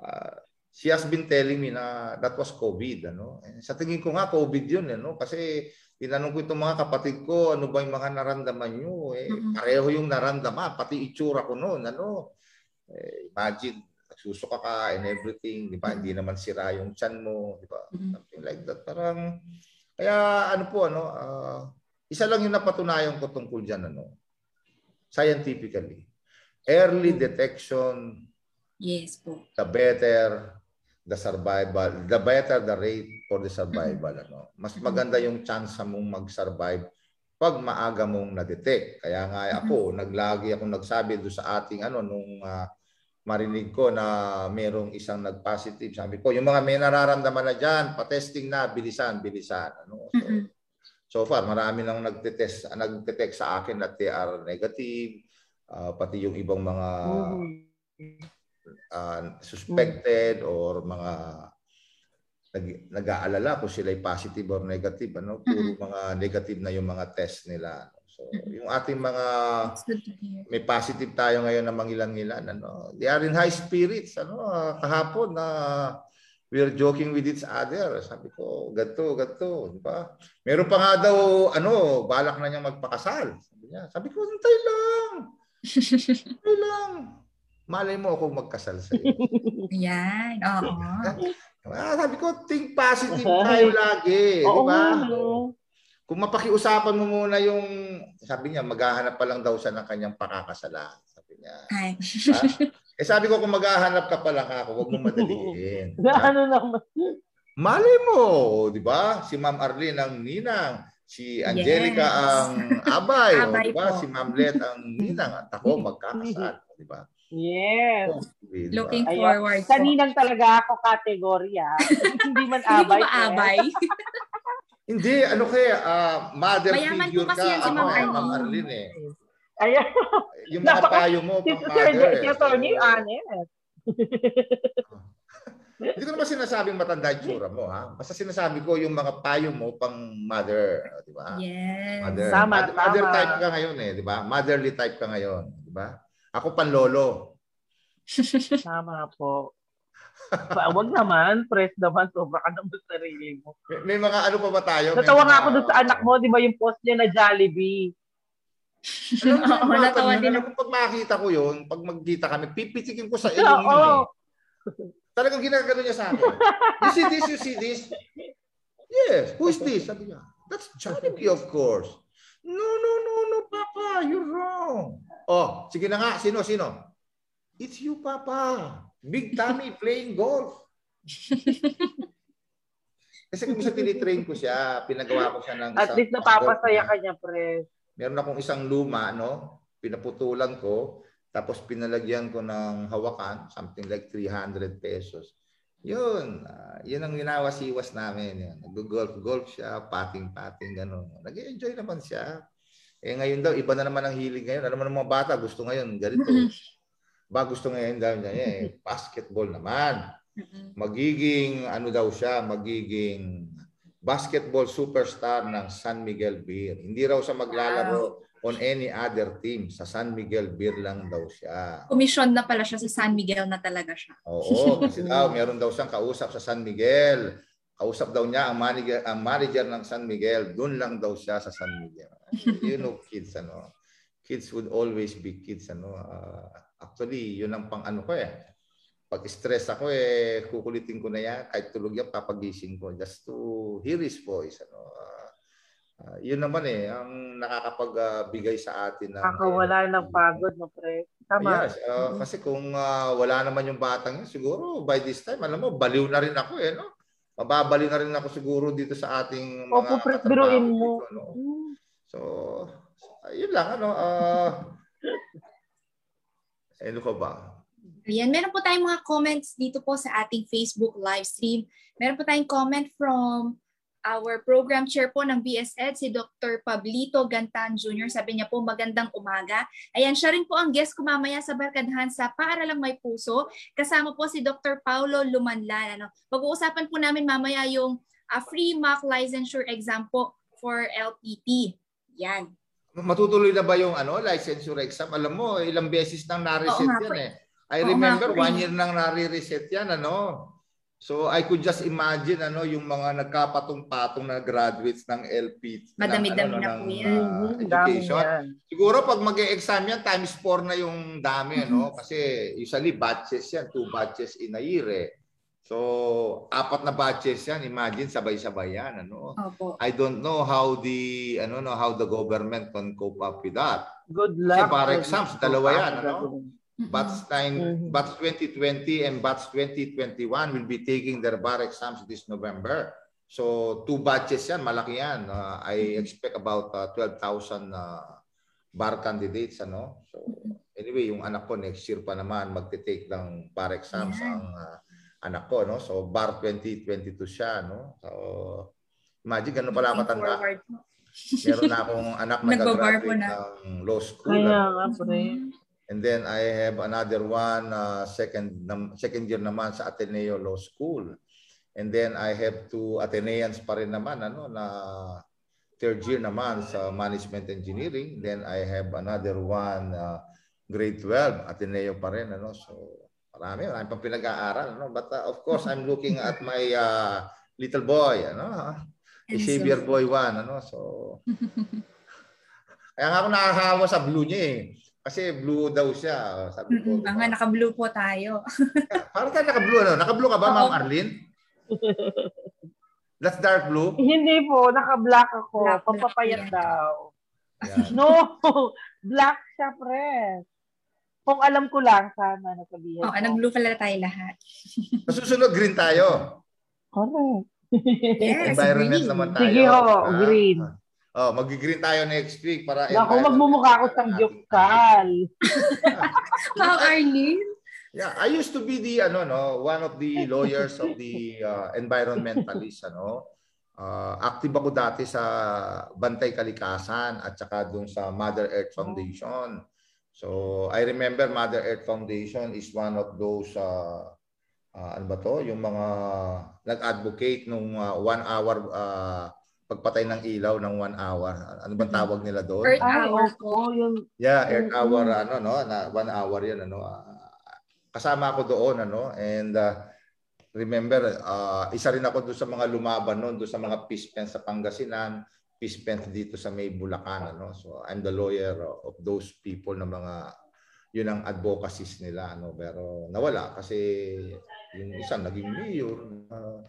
Speaker 1: ah, she has been telling me na that was COVID. Ano. And sa tingin ko nga, COVID yun. Ano. Kasi tinanong ko itong mga kapatid ko, ano ba yung mga naramdaman nyo? Eh,
Speaker 7: Mhm.
Speaker 1: pareho yung naramdaman, pati itsura ko noon, ano? Eh, imagine, nagsusuka ka and everything, di ba? Hindi naman sira yung chan mo, di ba?
Speaker 7: Mhm.
Speaker 1: Something like that. Parang, kaya ano po, ano, ah, isa lang yung napatunayan ko tungkol dyan, ano, scientifically. Early detection,
Speaker 7: Yes po.
Speaker 1: the better the survival, the better the rate for the survival. Ano. Mas maganda yung chance mong mag-survive pag maaga mong na-detect. Kaya nga ako, naglagi ako nagsabi do sa ating ano nung ah, marinig ko na merong isang nag-positive. Sabi ko, yung mga may nararamdaman na dyan, pa-testing na, bilisan, bilisan. Ano? So,
Speaker 7: Mhm.
Speaker 1: so far, marami nang nagtetest, nagtetect sa akin they are negative. Ah, pati yung ibang mga
Speaker 6: Mhm.
Speaker 1: Uh, suspected or mga nag, nag-aalala kung sila ay positive or negative ano? Puro mga negative na yung mga test nila. So yung ating mga may positive tayo ngayon na mangilan-ngilan ano? They are in high spirits ano? Ah, kahapon na we are joking with each other. Sabi ko ganto ganto di ba? Meron pa nga daw ano balak na niya magpakasal. Sabi niya sabi ko hintay lang. Ano lang. Malay mo akong magkasal sa iyo.
Speaker 7: Yan, oo.
Speaker 1: Ah, sabi ko, think positive tayo lagi.
Speaker 6: Oo
Speaker 1: di ba? Kung mapakiusapan mo muna yung, sabi niya, maghahanap pa lang daw siya ng kanyang pakakasalan. Sabi niya.
Speaker 7: Ay.
Speaker 1: Ha? eh sabi ko, kung maghahanap ka pa lang ako, huwag mo madaliin.
Speaker 6: Na ano naman.
Speaker 1: Malay mo, di ba? Si Ma'am Arlene ang ninang. Si Angelica
Speaker 7: Yes.
Speaker 1: ang abay. o,
Speaker 7: Abay
Speaker 1: di ba?
Speaker 7: po.
Speaker 1: Si Ma'am Let ang ninang. At ako, magkakasal. Di ba?
Speaker 6: Yes.
Speaker 1: Di ba?
Speaker 7: Looking
Speaker 6: Ayun.
Speaker 7: forward po.
Speaker 6: Kaninang talaga ako kategorya. Hindi man
Speaker 7: Hindi
Speaker 6: abay.
Speaker 7: ba
Speaker 6: eh.
Speaker 7: abay?
Speaker 1: Hindi, ano kaya, ah, mother
Speaker 7: Mayaman
Speaker 1: figure ka.
Speaker 7: yan si Ma'am
Speaker 1: eh,
Speaker 7: Arlene.
Speaker 1: Ma'am Arlene eh.
Speaker 6: Ayan.
Speaker 1: Yung mga payo mo,
Speaker 6: Si
Speaker 1: pang
Speaker 6: Sir,
Speaker 1: mother.
Speaker 6: si
Speaker 1: eh.
Speaker 6: Attorney,
Speaker 1: So,
Speaker 6: honest.
Speaker 1: Hindi ko naman sinasabing matanda yung tsura mo, ha? Basta sinasabi ko yung mga payo mo pang mother, di ba?
Speaker 7: Yes.
Speaker 1: Mother.
Speaker 6: Tama,
Speaker 1: mother, mother type ka ngayon eh, di ba? Motherly type ka ngayon, di ba? Ako panlolo.
Speaker 6: Tama po. Ba, wag naman, press naman, sobra ka naman sa sarili mo.
Speaker 1: May, may mga ano pa ba tayo?
Speaker 6: Natawa nga ako doon sa anak mo, di ba yung post niya na Jollibee?
Speaker 1: Alam mo,
Speaker 7: natawa
Speaker 1: yun,
Speaker 7: din
Speaker 1: mo, pag makita ko yun, pag magkita kami, pipitikin ko sa ilong yun
Speaker 6: Oo.
Speaker 1: eh. Talagang ginagano niya sa akin. You see this, you see this? Yes. Who is this? Sabi niya. That's Jollibee, of course. No, no, no, no, Papa. You're wrong. Oh, sige na nga. Sino, sino? It's you, Papa. Big Tommy playing golf. Kasi kung sa tinitrain ko siya, pinagawa ko siya ng
Speaker 6: At
Speaker 1: isang
Speaker 6: least napapasaya ka niya, press.
Speaker 1: meron akong isang luma, no? Pinaputulan ko, tapos pinalagyan ko ng hawakan, something like 300 pesos. Yun, ah, yun ang winawasiwas namin. Yun. Nag-golf-golf siya, pating-pating, gano'n. Nag-enjoy naman siya. Eh ngayon daw, iba na naman ang hilig ngayon. Alam mo ng mga bata, gusto ngayon, ganito. ba gusto ngayon daw niya, eh, basketball naman. Magiging, ano daw siya, magiging basketball superstar ng San Miguel Beer. Hindi raw siya maglalaro on any other team. Sa San Miguel Beer lang daw siya.
Speaker 7: Commission na pala siya sa San Miguel na talaga siya.
Speaker 1: Oo, kasi daw meron daw siyang kausap sa San Miguel. Kausap daw niya ang manager, ang manager ng San Miguel. Doon lang daw siya sa San Miguel. You know, kids, ano. Kids would always be kids, ano. Ah, actually, yun ang pang ano ko eh. Pag stress ako eh, kukulitin ko na yan. Kahit tulog yan, papagising ko. Just to hear his voice, ano. Ah, ah, yun naman eh, ang nakakapagbigay sa atin ng...
Speaker 6: Kakawala ng pagod, no, press. Tama.
Speaker 1: Yes, uh, kasi kung uh, wala naman yung batang yun, siguro by this time, alam mo, baliw na rin ako eh, no? Mababaliw na rin ako siguro dito sa ating mga
Speaker 6: Opo, biruin mo.
Speaker 1: dito, no? So, yun lang, ano, uh, ano ko ba?
Speaker 7: Ayan, meron po tayong mga comments dito po sa ating Facebook live stream. Meron po tayong comment from our program chair po ng BSED, si Dr. Pablito Gantan Jr. Sabi niya po, magandang umaga. Ayan, siya rin po ang guest ko mamaya sa Barkadahan sa Paaralang May Puso. Kasama po si Dr. Paulo Lumanlan. Ano? Pag-uusapan po namin mamaya yung ah, free mock licensure exam po for LPT. Yan.
Speaker 1: Matutuloy na ba yung ano, licensure exam? Alam mo, ilang beses nang
Speaker 7: nga
Speaker 1: yan
Speaker 7: po
Speaker 1: eh. I
Speaker 7: Oo
Speaker 1: remember
Speaker 7: nga
Speaker 1: one
Speaker 7: eh.
Speaker 1: year nang nare-reset yan, ano. So I could just imagine ano yung mga nagkapatong-patong na graduates ng LP
Speaker 7: Madami-dami
Speaker 1: ano,
Speaker 7: na
Speaker 1: ng,
Speaker 7: po yan.
Speaker 1: uh,
Speaker 6: Mhm, dami
Speaker 1: education.
Speaker 6: yan.
Speaker 1: Siguro pag mag-e-exam yan, times 4 na yung dami, ano? Kasi usually batches yan, two batches in a year eh. So, apat na batches yan, imagine sabay-sabay yan, ano?
Speaker 7: Opo.
Speaker 1: I don't know how the ano no how the government can cope up with that.
Speaker 6: Good
Speaker 1: Kasi
Speaker 6: luck.
Speaker 1: para exams, dalawa yan, ano? Batch 9,
Speaker 6: Mhm.
Speaker 1: batch 2020 and batch 2021 will be taking their bar exams this November. So, two batches yan, malaki yan. Uh, I expect about uh, 12,000 uh, bar candidates, ano? So, anyway, yung anak ko next year pa naman magte-take ng bar exams
Speaker 7: Yan.
Speaker 1: ang uh, anak ko, no? So, bar 2022 siya, no? So, imagine ganun pala
Speaker 7: po.
Speaker 1: Meron na akong anak na
Speaker 7: Nagbabar po
Speaker 1: gagraduate
Speaker 7: na.
Speaker 1: ng law school.
Speaker 6: Kaya nga, pre.
Speaker 1: And then I have another one uh, second second year naman sa Ateneo Law School. And then I have two Ateneans pa rin naman ano na third year naman sa Management Engineering. Then I have another one uh, grade 12 Ateneo pa rin ano. So marami, marami pang pinag-aaral ano. But uh, of course I'm looking at my uh, little boy ano.
Speaker 7: And so-
Speaker 1: Xavier Boy 1 ano. So kaya nga ako nakakahawa sa blue niya eh. Kasi blue daw siya. Sabi ko,
Speaker 7: Mm-mm, Mga naka-blue po tayo.
Speaker 1: Parang ka naka-blue, ano? Naka-blue ka ba,
Speaker 7: Oo.
Speaker 1: Ma'am Arlene? That's dark blue?
Speaker 6: Hindi po, naka-black ako.
Speaker 7: Black, black,
Speaker 6: Pampapayat
Speaker 7: yan.
Speaker 6: daw.
Speaker 1: Yan.
Speaker 6: No! black siya, pres. Kung alam ko lang, sana nasabihin
Speaker 7: Oh,
Speaker 6: ko.
Speaker 7: nag-blue pala tayo lahat.
Speaker 1: Sa susunod, green tayo.
Speaker 6: Correct.
Speaker 7: Yes,
Speaker 1: Environment
Speaker 7: green.
Speaker 1: naman tayo.
Speaker 6: Sige ho,
Speaker 1: Ah.
Speaker 6: Green.
Speaker 1: Oh, mag-green tayo next week para environment
Speaker 6: magmumukha ako sang Jokal.
Speaker 7: Ma'am Arlene?
Speaker 1: Yeah, I used to be the ano no, one of the lawyers of the uh, environmentalists ano. Uh, active ako dati sa Bantay Kalikasan at saka dun sa Mother Earth Foundation. So, I remember Mother Earth Foundation is one of those uh, uh, ano ba to, yung mga nag-advocate nung uh, one hour uh, pagpatay ng ilaw ng one hour. Ano bang tawag nila doon?
Speaker 7: Earth
Speaker 6: Ay,
Speaker 7: hour po.
Speaker 6: opo, yung
Speaker 1: Yeah, Earth
Speaker 6: Mm-mm.
Speaker 1: Hour ano no, na one hour 'yan ano. ah, kasama ako doon ano and ah, remember ah, isa rin ako doon sa mga lumaban noon doon sa mga peace fence sa Pangasinan, peace fence dito sa May Bulacan ano. So I'm the lawyer of those people na mga yun ang advocacies nila ano pero nawala kasi yung isa naging mayor ah,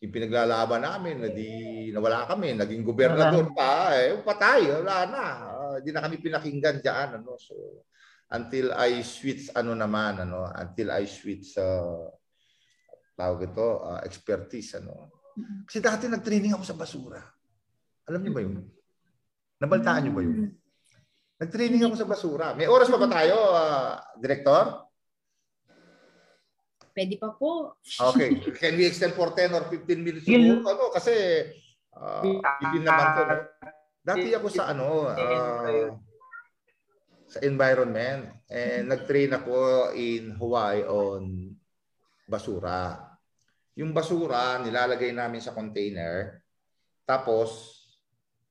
Speaker 1: yung pinaglalaban namin na di nawala kami naging gobernador pa eh patay wala na. Ah, hindi na kami pinakinggan diyan ano. So until I switch ano naman ano until I switch sa tawag ito ah, expertise ano. Kasi dati nag-training ako sa basura. Alam niyo ba yun? Nabaltaan niyo ba yun? Nag-training ako sa basura. May oras pa ba tayo ah, director
Speaker 7: Pwede pa po.
Speaker 1: Okay. Can we extend for 10 or 15 minutes
Speaker 6: Yun.
Speaker 1: siguro? Ano, kasi uh, yun naman to. No? Dati ako sa ano, ah, sa environment. And nag-train ako in Hawaii on basura. Yung basura, nilalagay namin sa container. Tapos,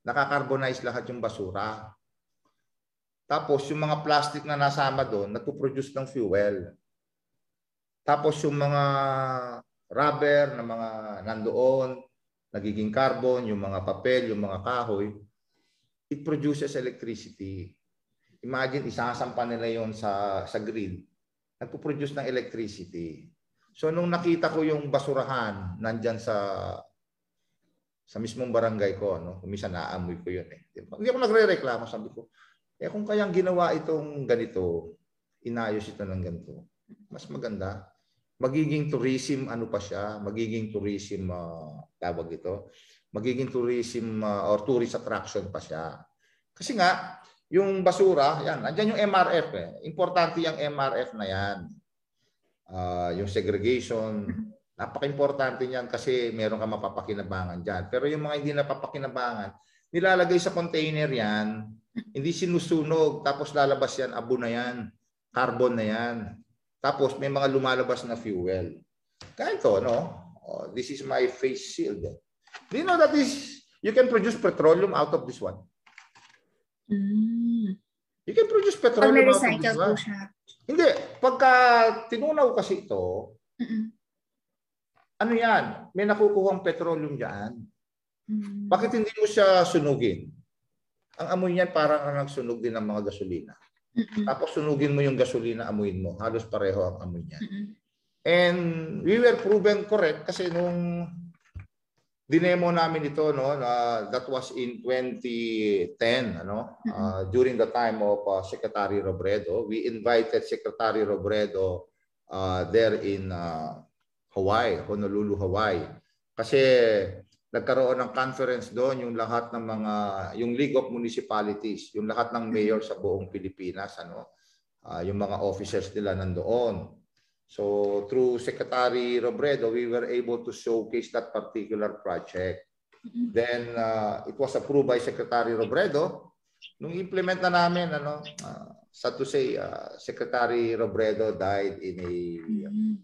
Speaker 1: nakakarbonize lahat yung basura. Tapos, yung mga plastic na nasama doon, nagpo-produce ng fuel. Tapos yung mga rubber na mga nandoon, nagiging carbon, yung mga papel, yung mga kahoy, it produces electricity. Imagine, isasampa nila yon sa, sa grid. Nagpo-produce ng electricity. So nung nakita ko yung basurahan nandyan sa sa mismong barangay ko, ano, kumisa naamoy ko yun eh. Hindi ako nagre-reklamo, sabi ko, eh kung kayang ginawa itong ganito, inayos ito ng ganito, mas maganda. Magiging tourism, ano pa siya, magiging tourism, uh, tawag ito, magiging tourism uh, or tourist attraction pa siya. Kasi nga, yung basura, yan, andyan yung MRF eh. Importante yung MRF na yan. Ah, yung segregation, napaka-importante niyan kasi meron ka mapapakinabangan dyan. Pero yung mga hindi napapakinabangan, nilalagay sa container yan, hindi sinusunog, tapos lalabas yan, abo na yan, carbon na yan. Tapos may mga lumalabas na fuel. Ganito, no? Oh, this is my face shield. Do you know that is, you can produce petroleum out of this one?
Speaker 7: Mm.
Speaker 1: You can produce
Speaker 7: Pag
Speaker 1: petroleum out of this one.
Speaker 7: siya.
Speaker 1: Hindi. Pagka tinunaw kasi ito,
Speaker 7: Mm-mm.
Speaker 1: ano yan? May nakukuhang petroleum dyan.
Speaker 7: Mm.
Speaker 1: Bakit hindi mo siya sunugin? Ang amoy niyan parang ang nagsunog din ng mga gasolina.
Speaker 7: Mm-mm.
Speaker 1: Tapos sunugin mo yung gasolina, amuyin mo. Halos pareho ang amoy.
Speaker 7: Mm-mm.
Speaker 1: And we were proven correct kasi nung dinemo namin ito no na that was in 2010 ano uh, during the time of uh, Secretary Robredo we invited Secretary Robredo uh, there in uh, Hawaii Honolulu Hawaii kasi nagkaroon ng conference doon yung lahat ng mga yung League of Municipalities yung lahat ng mayor sa buong Pilipinas ano uh, yung mga officers nila nandoon So through Secretary Robredo, we were able to showcase that particular project. Then uh, it was approved by Secretary Robredo. Nung implement na namin, ano, uh, sad to say, uh, Secretary Robredo died in a
Speaker 7: Mm.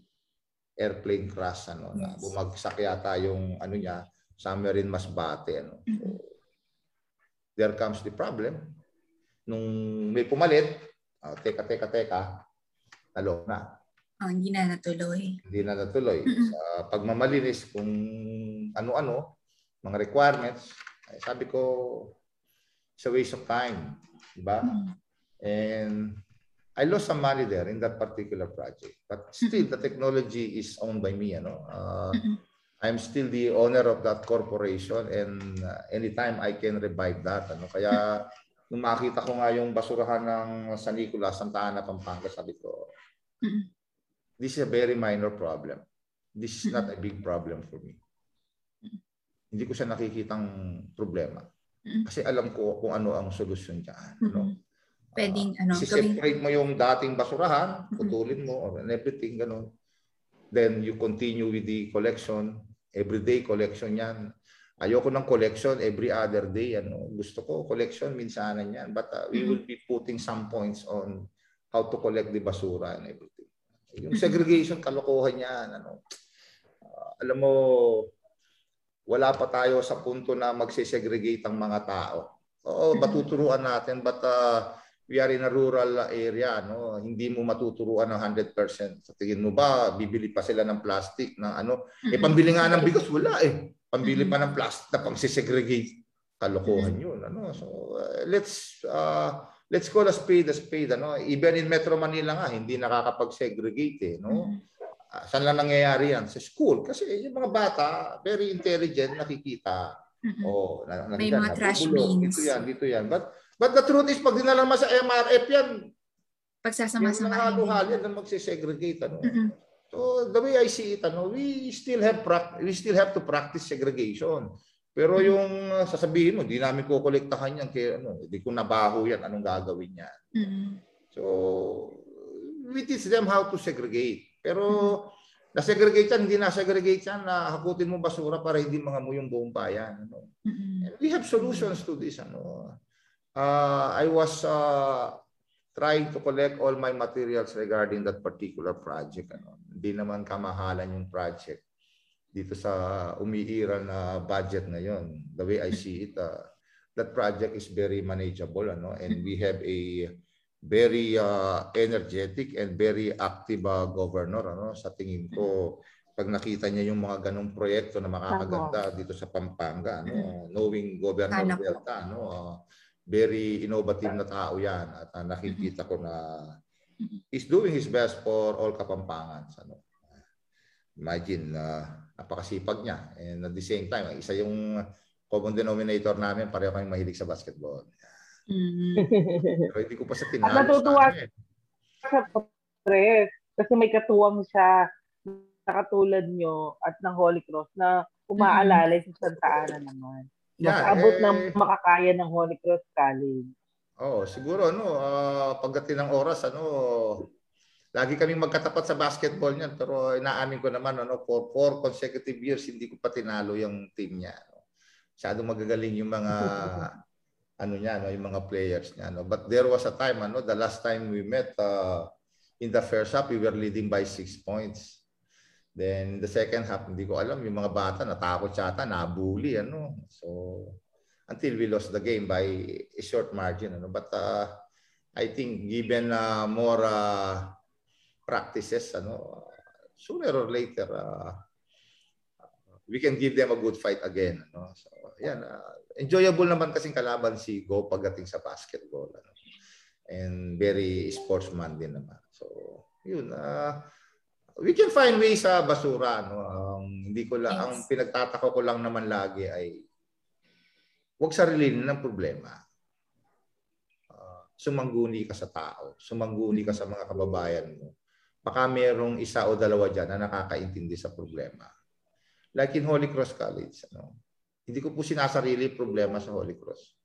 Speaker 1: airplane crash. Ano, na bumagsak yata yung ano niya, somewhere in Masbate. Ano. So, there comes the problem. Nung may pumalit, uh, teka, teka, teka, talo na
Speaker 7: Oh, hindi na natuloy.
Speaker 1: hindi na natuloy. Sa pagmamalinis kung ano-ano, mga requirements, eh, sabi ko, it's a waste of time. Diba?
Speaker 7: Mm.
Speaker 1: And I lost some money there in that particular project. But still, the technology is owned by me. Ano? Uh, I'm still the owner of that corporation and uh, anytime I can revive that. Ano? Kaya nung makita ko nga yung basurahan ng San Nicolas, Santa Ana, Pampanga, sabi ko,
Speaker 7: Mm-mm.
Speaker 1: this is a very minor problem. This is not a big problem for me. Hindi ko siya nakikitang problema. Kasi alam ko kung ano ang solusyon diyan. Ano?
Speaker 7: Pwedeng ano, gawing
Speaker 1: separate mo yung dating basurahan, putulin mo or everything ganun. Then you continue with the collection, everyday collection yan. Ayoko ng collection every other day. Ano. Gusto ko collection minsanan yan. But uh, we
Speaker 7: Mhm.
Speaker 1: will be putting some points on how to collect the basura and everything. Yung segregation, kalokohan yan. Ano. Uh, alam mo, wala pa tayo sa punto na magsisegregate ang mga tao. Oo,
Speaker 7: Mhm.
Speaker 1: matuturuan natin but uh, we are in a rural area, no? Hindi mo matuturuan ng 100%. Sa tingin mo ba bibili pa sila ng plastic ng ano? Eh
Speaker 7: Mm-mm.
Speaker 1: pambili nga ng bigas wala eh. Pambili pa ng plastic na pang-segregate. Kalokohan 'yun, ano? So uh, let's uh, let's call a spade a spade, ano? Even in Metro Manila nga hindi nakakapag-segregate eh, no? Ah, saan lang nangyayari yan? Sa school. Kasi yung mga bata, very intelligent, nakikita.
Speaker 7: Mm-mm.
Speaker 1: Oh, na,
Speaker 7: May
Speaker 1: nakita,
Speaker 7: mga trash
Speaker 1: nabubulok.
Speaker 7: bins.
Speaker 1: Dito yan, dito yan. But, but the truth is, pag dinala mo sa MRF yan, yung
Speaker 7: Pagsasama-samahin.
Speaker 1: halo-halo yan na magsisegregate. Ano?
Speaker 7: Mm-mm.
Speaker 1: So, the way I see it, ano, we still have we still have to practice segregation. Pero
Speaker 7: Mm-hmm.
Speaker 1: yung uh, sasabihin mo, di namin kukolektahan yan, kaya ano, di ko nabaho yan, anong gagawin yan?
Speaker 7: Mm-mm.
Speaker 1: So, we teach them how to segregate. Pero,
Speaker 7: Mm-hmm.
Speaker 1: na-segregate yan, hindi na-segregate yan, na hakutin mo basura para hindi mangamoy yung buong bayan. Ano?
Speaker 7: Mm-mm.
Speaker 1: And we have solutions to this. Ano? Uh, I was uh, trying to collect all my materials regarding that particular project. Ano? Hindi naman kamahalan yung project dito sa umiiral na budget ngayon. The way I see it, uh, that project is very manageable. Ano? And we have a very uh, energetic and very active uh, governor. Ano? Sa tingin ko, pag nakita niya yung mga ganong proyekto na makakaganda dito sa Pampanga, ano, knowing Governor. Delta, ano, uh, very innovative na tao yan at uh, nakikita ko na he's doing his best for all Kapampangans. Ano. Imagine, uh, napakasipag niya. And at the same time, isa yung common denominator namin, pareho kami mahilig sa basketball.
Speaker 7: Mm.
Speaker 1: Pero hindi ko pa sa
Speaker 6: At
Speaker 1: tinalo
Speaker 6: natutuwa
Speaker 1: sa
Speaker 6: press kasi may katuwang siya na katulad nyo at ng Holy Cross na umaalalay sa Santa Ana naman.
Speaker 1: Yeah,
Speaker 6: Abot
Speaker 1: eh,
Speaker 6: ng makakaya ng Holy Cross College.
Speaker 1: Oh, siguro ano, ah, pagdating ng oras ano, lagi kaming magkatapat sa basketball niyan pero inaamin ko naman ano, for four consecutive years hindi ko pa tinalo yung team niya. No? Masyado magagaling yung mga ano niya, no, yung mga players niya. No? But there was a time, ano, the last time we met uh, in the first half, we were leading by six points. Then the second half, hindi ko alam, yung mga bata natakot yata, nabully, ano. So, until we lost the game by a short margin. Ano? But uh, I think given uh, more uh, practices, ano, sooner or later, uh, we can give them a good fight again. Ano? So, yan. Uh, enjoyable naman kasing kalaban si Go pagdating sa basketball. Ano? And very sportsman din naman. So, yun. Uh, we can find ways sa basura. No? Um, hindi ko lang,
Speaker 7: Yes.
Speaker 1: ang pinagtataka ko lang naman lagi ay huwag sarilin ng problema. Uh, sumangguni ka sa tao. Sumangguni ka sa mga kababayan mo. Baka merong isa o dalawa dyan na nakakaintindi sa problema. Like in Holy Cross College. Ano? Hindi ko po sinasarili problema sa Holy Cross.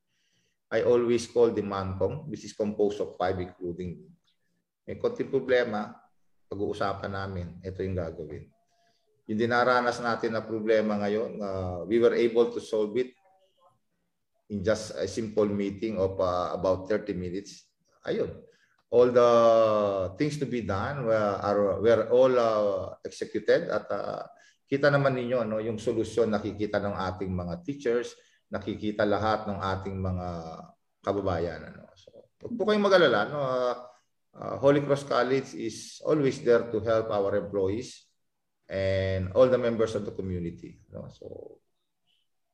Speaker 1: I always call the MANCOM, which is composed of five including me. May konting problema, pag-uusapan namin, ito yung gagawin. Yung dinaranas natin na problema ngayon, uh, we were able to solve it in just a simple meeting of uh, about 30 minutes. Ayun. All the things to be done were, are, were all uh, executed at uh, kita naman ninyo no, yung solusyon nakikita ng ating mga teachers, nakikita lahat ng ating mga kababayan. Ano. So, huwag po kayong mag-alala. No? Uh, uh, Holy Cross College is always there to help our employees and all the members of the community. No? So,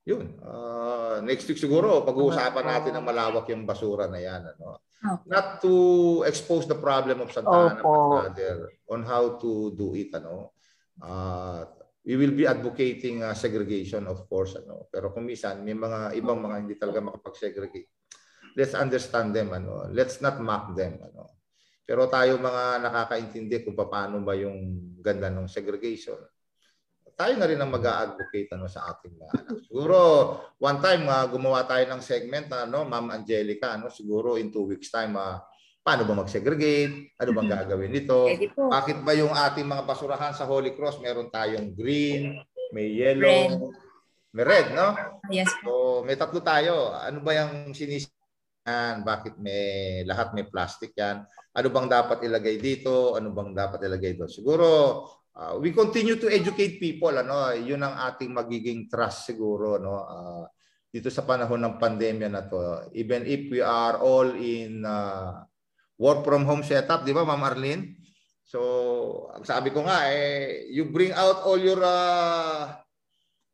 Speaker 1: yun. Uh, next week siguro, pag-uusapan natin ng malawak yung basura na yan. Ano?
Speaker 7: Okay.
Speaker 1: not to expose the problem of Santa Ana,
Speaker 6: Opo.
Speaker 1: but rather on how to do it. Ano? Uh, we will be advocating uh, segregation, of course. Ano? Pero kung minsan, may mga ibang mga hindi talaga makapag-segregate. Let's understand them. Ano? Let's not mock them. Ano? Pero tayo mga nakakaintindi kung paano ba yung ganda ng segregation, tayo na rin ang mag-advocate ano, sa ating mga anak. Siguro, one time, uh, gumawa tayo ng segment na, ano, Ma'am Angelica, ano, siguro in two weeks time, uh, paano ba mag-segregate? Ano bang gagawin nito? Bakit ba yung ating mga basurahan sa Holy Cross, meron tayong green, may yellow, may red, no?
Speaker 7: Yes.
Speaker 1: So, may tatlo tayo. Ano ba yung sinisiyan? Bakit may lahat may plastic yan? Ano bang dapat ilagay dito? Ano bang dapat ilagay doon? Siguro, uh, we continue to educate people. Ano? Yun ang ating magiging trust siguro. No? Uh, dito sa panahon ng pandemya na to. Even if we are all in uh, work from home setup, di ba, Ma'am Arlene? So, sabi ko nga, eh, you bring out all your uh,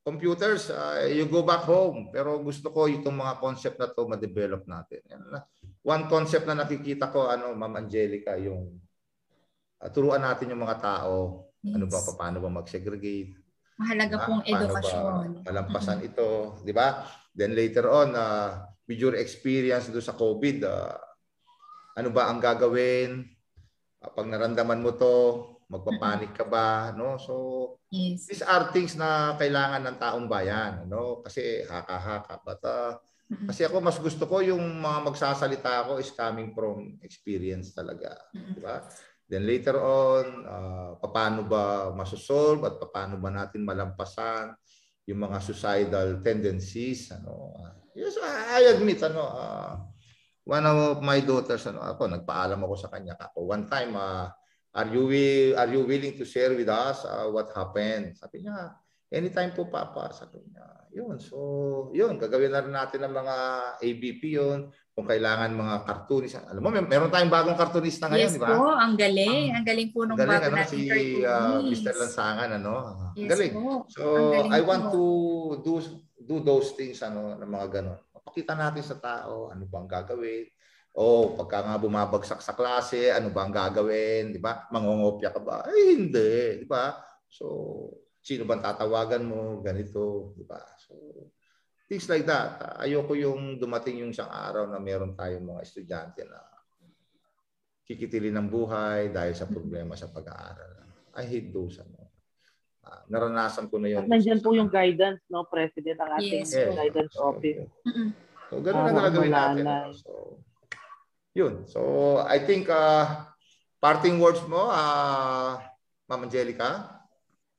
Speaker 1: computers, uh, you go back home. Pero gusto ko itong mga concept na to ma-develop natin. One concept na nakikita ko, ano, Ma'am Angelica, yung uh, turuan natin yung mga tao. Ano ba,
Speaker 7: Yes.
Speaker 1: paano ba mag-segregate?
Speaker 7: Mahalaga
Speaker 1: Ah,
Speaker 7: pong edukasyon.
Speaker 1: Ba malampasan ito, di ba? Then later on, uh, with your experience do sa COVID, uh, ano ba ang gagawin? Uh, pag naramdaman mo to, magpapanik ka ba? No? So,
Speaker 7: Yes.
Speaker 1: these are things na kailangan ng taong bayan. No? Kasi haka-haka. But, uh,
Speaker 7: Mhm.
Speaker 1: kasi ako mas gusto ko yung mga magsasalita ako is coming from experience talaga.
Speaker 7: Mhm.
Speaker 1: Di ba? Then later on, uh, paano ba masosolve at paano ba natin malampasan yung mga suicidal tendencies ano yes I admit ano uh, one of my daughters ano ako nagpaalam ako sa kanya ako one time uh, are you are you willing to share with us uh, what happened sabi niya anytime po papa sabi niya yun so yun gagawin na rin natin ng mga ABP yun kung kailangan mga cartoonist alam mo may, meron tayong bagong cartoonista ngayon
Speaker 7: Yes
Speaker 1: di ba
Speaker 7: po, ang galing. Ang galing po nung
Speaker 1: galing
Speaker 7: bago
Speaker 1: ano
Speaker 7: nating
Speaker 1: si uh,
Speaker 7: cartoonist.
Speaker 1: Mr. Lansangan ano
Speaker 7: Yes
Speaker 1: galing
Speaker 7: po.
Speaker 1: So
Speaker 7: Ang galing
Speaker 1: I want
Speaker 7: po.
Speaker 1: to do do those things ano ng mga ganon. Pakita natin sa tao ano bang gagawin. O pagka nga bumabagsak sa klase, ano bang gagawin, di ba? Mangongopya ka ba? Ay hindi, di ba? So sino bang tatawagan mo ganito, di ba? So things like that. Ayoko yung dumating yung isang araw na meron tayong mga estudyante na kikitilin ng buhay dahil sa problema sa pag-aaral. I hate those ano. Ah, naranasan ko na yun.
Speaker 6: At nandyan po yung guidance, no, President, ang ating
Speaker 7: Yes,
Speaker 1: Yes.
Speaker 6: guidance office.
Speaker 7: Mm-mm.
Speaker 1: So, ganun
Speaker 6: Para
Speaker 1: na gagawin natin. So, yun. So, I think uh, parting words mo, uh, Ma'am Angelica?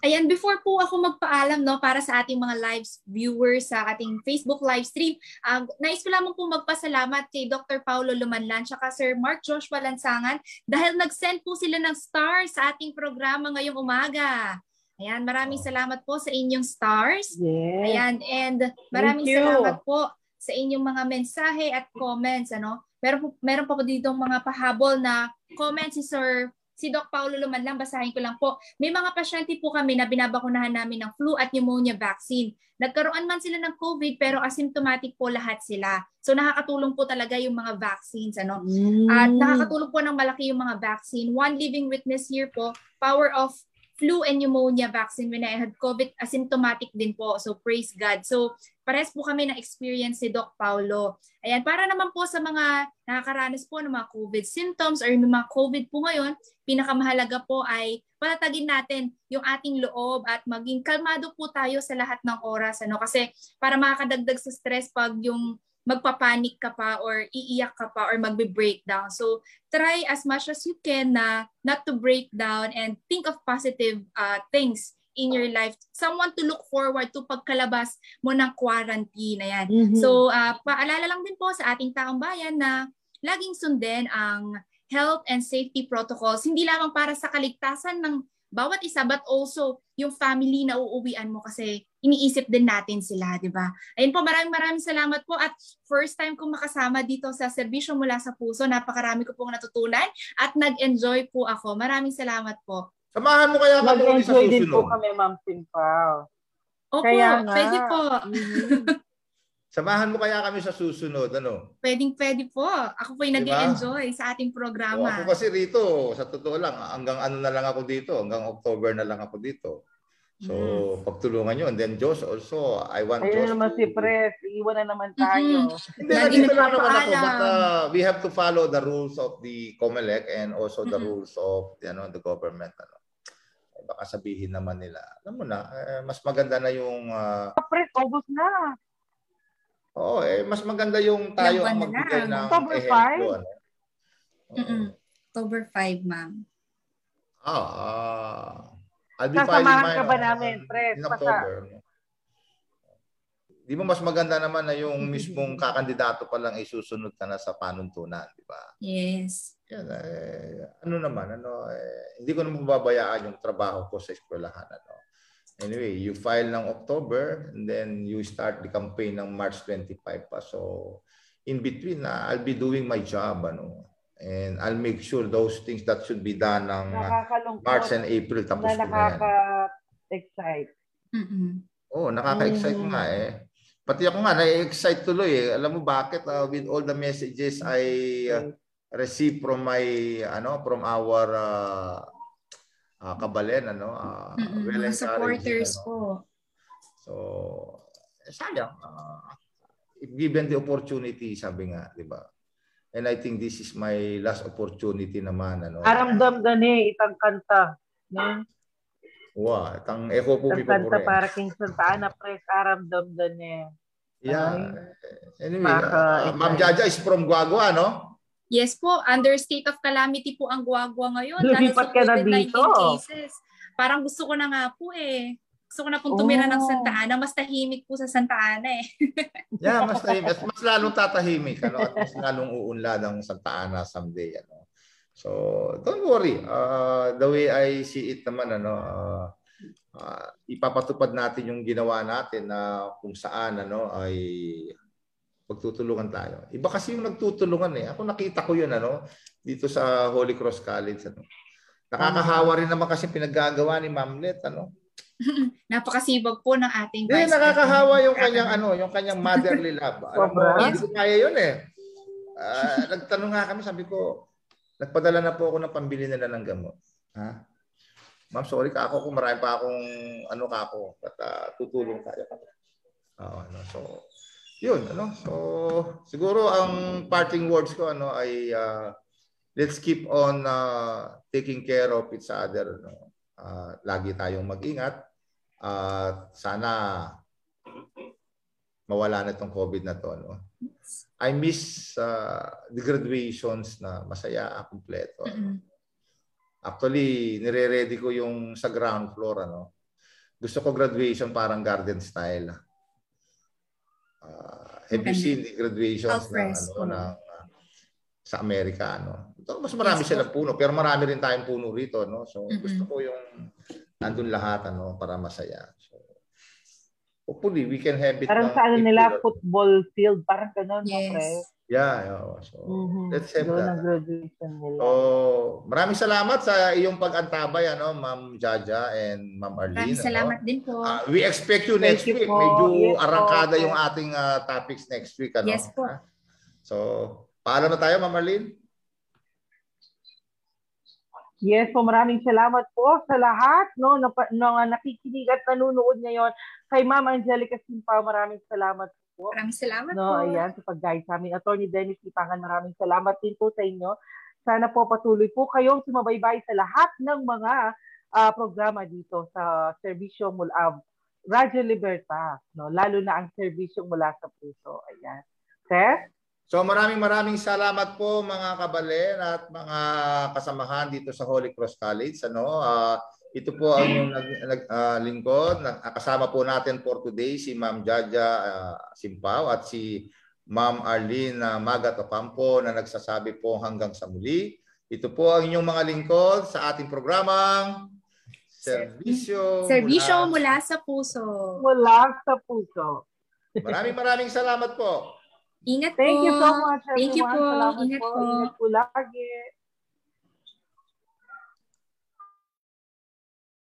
Speaker 7: Ayan, before po ako magpaalam no para sa ating mga live viewers sa ating Facebook live stream, um, nais ko lamang po magpasalamat kay Dr. Paulo Lumanlan at Sir Mark Joshua Lansangan dahil nag-send po sila ng stars sa ating programa ngayong umaga. Ayan, maraming salamat po sa inyong stars.
Speaker 6: Yes.
Speaker 7: Ayan, and maraming salamat po sa inyong mga mensahe at comments. Ano? Meron meron pa po dito mga pahabol na comments si Sir si Doc Paulo Lumanlang, basahin ko lang po. May mga pasyente po kami na binabakunahan namin ng flu at pneumonia vaccine. Nagkaroon man sila ng COVID pero asymptomatic po lahat sila. So nakakatulong po talaga yung mga vaccines. Ano? At
Speaker 6: Mm.
Speaker 7: nakakatulong po ng malaki yung mga vaccine. One living witness here po, power of flu and pneumonia vaccine when I had COVID, asymptomatic din po. So praise God. So pares po kami na experience si Doc Paulo. Ayan, para naman po sa mga nakakaranas po ng mga COVID symptoms or yung mga COVID po ngayon, pinakamahalaga po ay patatagin natin yung ating loob at maging kalmado po tayo sa lahat ng oras. Ano? Kasi para makakadagdag sa stress pag yung magpapanik ka pa or iiyak ka pa or magbe-breakdown. So try as much as you can na not to break down and think of positive uh, things in your life. Someone to look forward to pagkalabas mo ng quarantine. Ayan.
Speaker 6: Mhm.
Speaker 7: So uh, paalala lang din po sa ating taong bayan na laging sundin ang health and safety protocols. Hindi lamang para sa kaligtasan ng bawat isa but also yung family na uuwian mo kasi iniisip din natin sila, di ba? Ayun po, maraming maraming salamat po at first time kong makasama dito sa serbisyo mula sa puso. Napakarami ko pong natutunan at nag-enjoy po ako. Maraming salamat po.
Speaker 1: Samahan mo kaya kami ulit sa
Speaker 6: Nag-enjoy din po
Speaker 1: susunod.
Speaker 6: kami, Ma'am Pimpao.
Speaker 7: Opo,
Speaker 6: Kaya nga.
Speaker 7: pwede po.
Speaker 1: Samahan mo kaya kami sa susunod, ano?
Speaker 7: Pwedeng pwede po. Ako po yung
Speaker 1: Diba?
Speaker 7: nag-enjoy sa ating
Speaker 1: O,
Speaker 7: programa.
Speaker 1: ako kasi rito, sa totoo lang, hanggang ano na lang ako dito, hanggang October na lang ako dito. So, pagtulungan nyo. And then Diyos also, I want
Speaker 6: Ayun
Speaker 1: Diyos
Speaker 6: naman
Speaker 1: to-
Speaker 6: si Pres, iwan na naman tayo.
Speaker 1: Hindi,
Speaker 7: Lagi
Speaker 1: nandito lang naman ako. But uh, we have to follow the rules of the COMELEC and also the
Speaker 7: Mhm.
Speaker 1: rules of you know, the government. Ano. Eh, Baka sabihin naman nila, alam mo na, eh, mas maganda na yung, ah,
Speaker 6: Pres, August na.
Speaker 1: oo, eh, mas maganda yung tayo
Speaker 7: Ilang
Speaker 1: ang
Speaker 7: na
Speaker 1: magbigay
Speaker 7: lang.
Speaker 1: ng
Speaker 6: October
Speaker 1: ehemplo. Ano. Oo.
Speaker 7: Mm-mm. October 5, ma'am.
Speaker 1: Ah, ah, I'll be filing
Speaker 6: Sasamahan
Speaker 1: mine
Speaker 6: ka ba namin, Pres?
Speaker 1: In
Speaker 6: Basta-
Speaker 1: October. Di ba mas maganda naman na yung mismong kakandidato pa lang isusunod ka na sa panuntunan, di ba?
Speaker 7: Yes.
Speaker 1: Yan, eh, ano naman, ano, eh, hindi ko naman babayaan yung trabaho ko sa eskwelahan. Ano. Anyway, you file ng October and then you start the campaign ng March 25 pa. So, in between, na I'll be doing my job. Ano. And I'll make sure those things that should be done ng March and April tapos
Speaker 6: na
Speaker 1: ko na yan.
Speaker 6: nakaka-excite.
Speaker 7: Mm-mm.
Speaker 1: Oo, oh, nakaka-excite
Speaker 6: Mm.
Speaker 1: nga eh. Pati ako nga, na-excite tuloy eh. Alam mo bakit? Uh, with all the messages I uh, receive from my, ano, from our uh, uh, kabalen, ano, uh, well encouraging,
Speaker 7: supporters
Speaker 1: ano.
Speaker 7: po.
Speaker 1: So, eh, sayang. Uh, if given the opportunity, sabi nga, di ba? And I think this is my last opportunity naman. Ano,
Speaker 6: Aramdam gani, itang kanta. No?
Speaker 1: Wow, itang echo po
Speaker 6: Itang
Speaker 1: mi
Speaker 6: kanta
Speaker 1: papure.
Speaker 6: para King Santa Ana, Pres, aramdam gani.
Speaker 1: Yeah. Anyway,
Speaker 6: Maka-
Speaker 1: uh, Ma'am Jaja is from Guagua, no?
Speaker 7: Yes po, under state of calamity po ang guwagwa ngayon.
Speaker 6: Lumipat ka na
Speaker 7: COVID-19
Speaker 6: dito.
Speaker 7: cases. Parang gusto ko na nga po eh. Gusto ko na pong tumira ng
Speaker 6: Oh.
Speaker 7: Santa Ana. Mas tahimik po sa Santa Ana eh.
Speaker 1: Yeah, mas tahimik. Mas, mas lalong tatahimik. Ano? At mas lalong uunlad ang Santa Ana someday. Ano? So, don't worry. Uh, the way I see it naman, ano, uh, uh, ipapatupad natin yung ginawa natin na kung saan ano, ay pagtutulungan tayo. Iba kasi yung nagtutulungan eh. Ako nakita ko yun ano, dito sa Holy Cross College. Ano. Nakakahawa rin naman kasi pinaggagawa ni Mamlet. Ano.
Speaker 7: Napakasibag po ng ating
Speaker 1: Hindi, nakakahawa yung kanyang ano, yung kanyang motherly love. Alam mo, hindi ko kaya yun eh. Ah, nagtanong nga kami, sabi ko, nagpadala na po ako ng pambili nila ng gamot. Ha? Ma'am, sorry ka ako kung marami pa akong ano ka ako. At ah, tutulong tayo. Oo, ano, so, yun, ano. So, siguro ang parting words ko ano ay ah, let's keep on ah, taking care of each other. No? Ah, lagi tayong mag-ingat. At sana mawala na itong COVID na to. No? I miss uh, the graduations na masaya, kumpleto.
Speaker 7: Mm-mm.
Speaker 1: Actually, nire-ready ko yung sa ground floor. Ano? Gusto ko graduation parang garden style. Uh, have you seen the graduations
Speaker 7: fresco.
Speaker 1: ano, ng, uh, sa Amerika? Ano? Ito, mas marami
Speaker 7: Yes,
Speaker 1: silang puno, pero marami rin tayong puno rito. No? So,
Speaker 7: Mm-mm.
Speaker 1: gusto ko yung nandun lahat ano, para masaya. So, hopefully, we can have it.
Speaker 6: Parang
Speaker 1: ng
Speaker 6: sa ano nila, football field, parang ganun, no, Pres?
Speaker 7: Yes.
Speaker 1: Yeah, yeah. So,
Speaker 6: Mhm.
Speaker 1: let's have
Speaker 6: Doon
Speaker 1: that.
Speaker 6: ang graduation nila.
Speaker 1: So, maraming salamat sa iyong pag-antabay, ano, Ma'am Jaja and Ma'am Arlene.
Speaker 7: Maraming
Speaker 1: ano.
Speaker 7: salamat din po.
Speaker 1: Ah, we expect you
Speaker 6: Thank
Speaker 1: next
Speaker 6: you
Speaker 1: week.
Speaker 6: po.
Speaker 1: Medyo
Speaker 6: Yes po.
Speaker 1: arangkada yung ating ah, topics next week. Ano?
Speaker 7: Yes po.
Speaker 1: Ah, So, paalam na tayo, Ma'am Arlene.
Speaker 6: Yes po, maraming salamat po sa lahat no, na, na, nakikinig at nanonood ngayon. Kay Ma'am Angelica Simpao, maraming salamat po.
Speaker 7: Maraming salamat
Speaker 6: No,
Speaker 7: po.
Speaker 6: ayan, sa pag-guide sa amin. Attorney Dennis Ipangan, maraming salamat din po sa inyo. Sana po patuloy po kayong sumabaybay sa lahat ng mga ah, programa dito sa serbisyo mula Radyo Libertas, no? lalo na ang serbisyo mula sa puso. Ayan. Sir?
Speaker 1: So maraming maraming salamat po mga kabalen at mga kasamahan dito sa Holy Cross College. Ano, ah, ito po ang yung nag, nag, ah, lingkod. Nag- Kasama po natin for today si Ma'am Jaja ah, Simpao at si Ma'am Arlene uh, Magat Ocampo na nagsasabi po hanggang sa muli. Ito po ang inyong mga lingkod sa ating programang Serbisyo,
Speaker 7: Serbisyo mula sa puso.
Speaker 6: Mula sa puso.
Speaker 1: Maraming maraming salamat po.
Speaker 7: Ingat
Speaker 6: Thank
Speaker 7: po.
Speaker 6: you so much, everyone.
Speaker 7: Thank you po.
Speaker 6: Salamat
Speaker 7: Ingat
Speaker 6: po.
Speaker 7: po.
Speaker 6: Ingat po lagi.